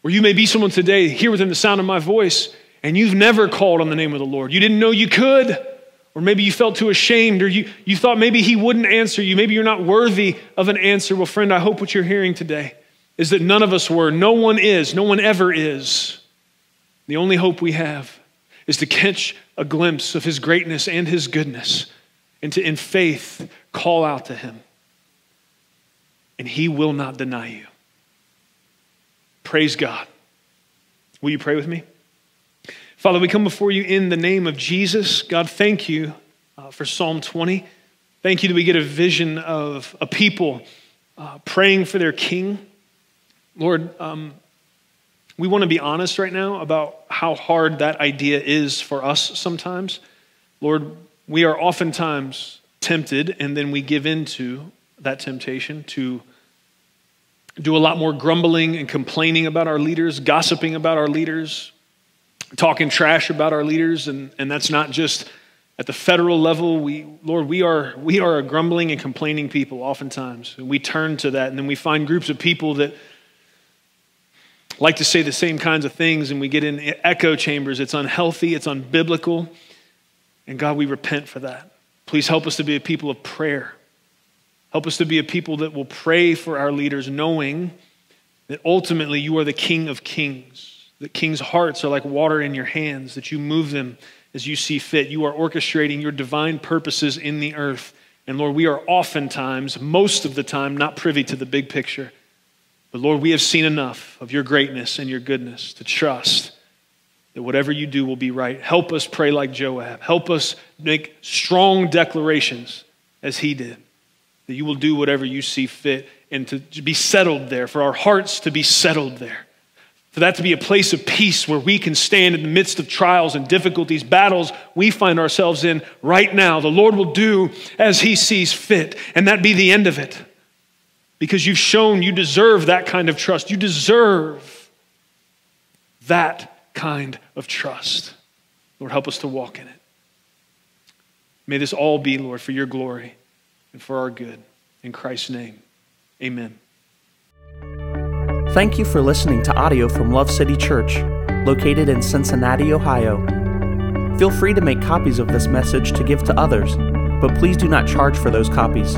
Or you may be someone today, here within the sound of my voice, and you've never called on the name of the Lord. You didn't know you could, or maybe you felt too ashamed, or you, you thought maybe He wouldn't answer you. Maybe you're not worthy of an answer. Well, friend, I hope what you're hearing today is that none of us were. No one is. No one ever is. The only hope we have is to catch a glimpse of his greatness and his goodness and to, in faith, call out to him. And he will not deny you. Praise God. Will you pray with me? Father, we come before you in the name of Jesus. God, thank you uh, for Psalm 20. Thank you that we get a vision of a people uh, praying for their king. Lord, um, we want to be honest right now about how hard that idea is for us sometimes. Lord, we are oftentimes tempted and then we give in to that temptation to do a lot more grumbling and complaining about our leaders, gossiping about our leaders, talking trash about our leaders, and, and that's not just at the federal level. We, Lord, we are, we are a grumbling and complaining people oftentimes. And we turn to that, and then we find groups of people that like to say the same kinds of things and we get in echo chambers. It's unhealthy, it's unbiblical. And God, we repent for that. Please help us to be a people of prayer. Help us to be a people that will pray for our leaders, knowing that ultimately you are the King of kings, that kings' hearts are like water in your hands, that you move them as you see fit. You are orchestrating your divine purposes in the earth. And Lord, we are oftentimes, most of the time, not privy to the big picture. But Lord, we have seen enough of your greatness and your goodness to trust that whatever you do will be right. Help us pray like Joab. Help us make strong declarations as he did. That you will do whatever you see fit and to be settled there, for our hearts to be settled there. For that to be a place of peace where we can stand in the midst of trials and difficulties, battles we find ourselves in right now. The Lord will do as He sees fit, and that be the end of it. Because you've shown you deserve that kind of trust. You deserve that kind of trust. Lord, help us to walk in it. May this all be, Lord, for your glory and for our good. In Christ's name, amen. Thank you for listening to audio from Love City Church, located in Cincinnati, Ohio. Feel free to make copies of this message to give to others, but please do not charge for those copies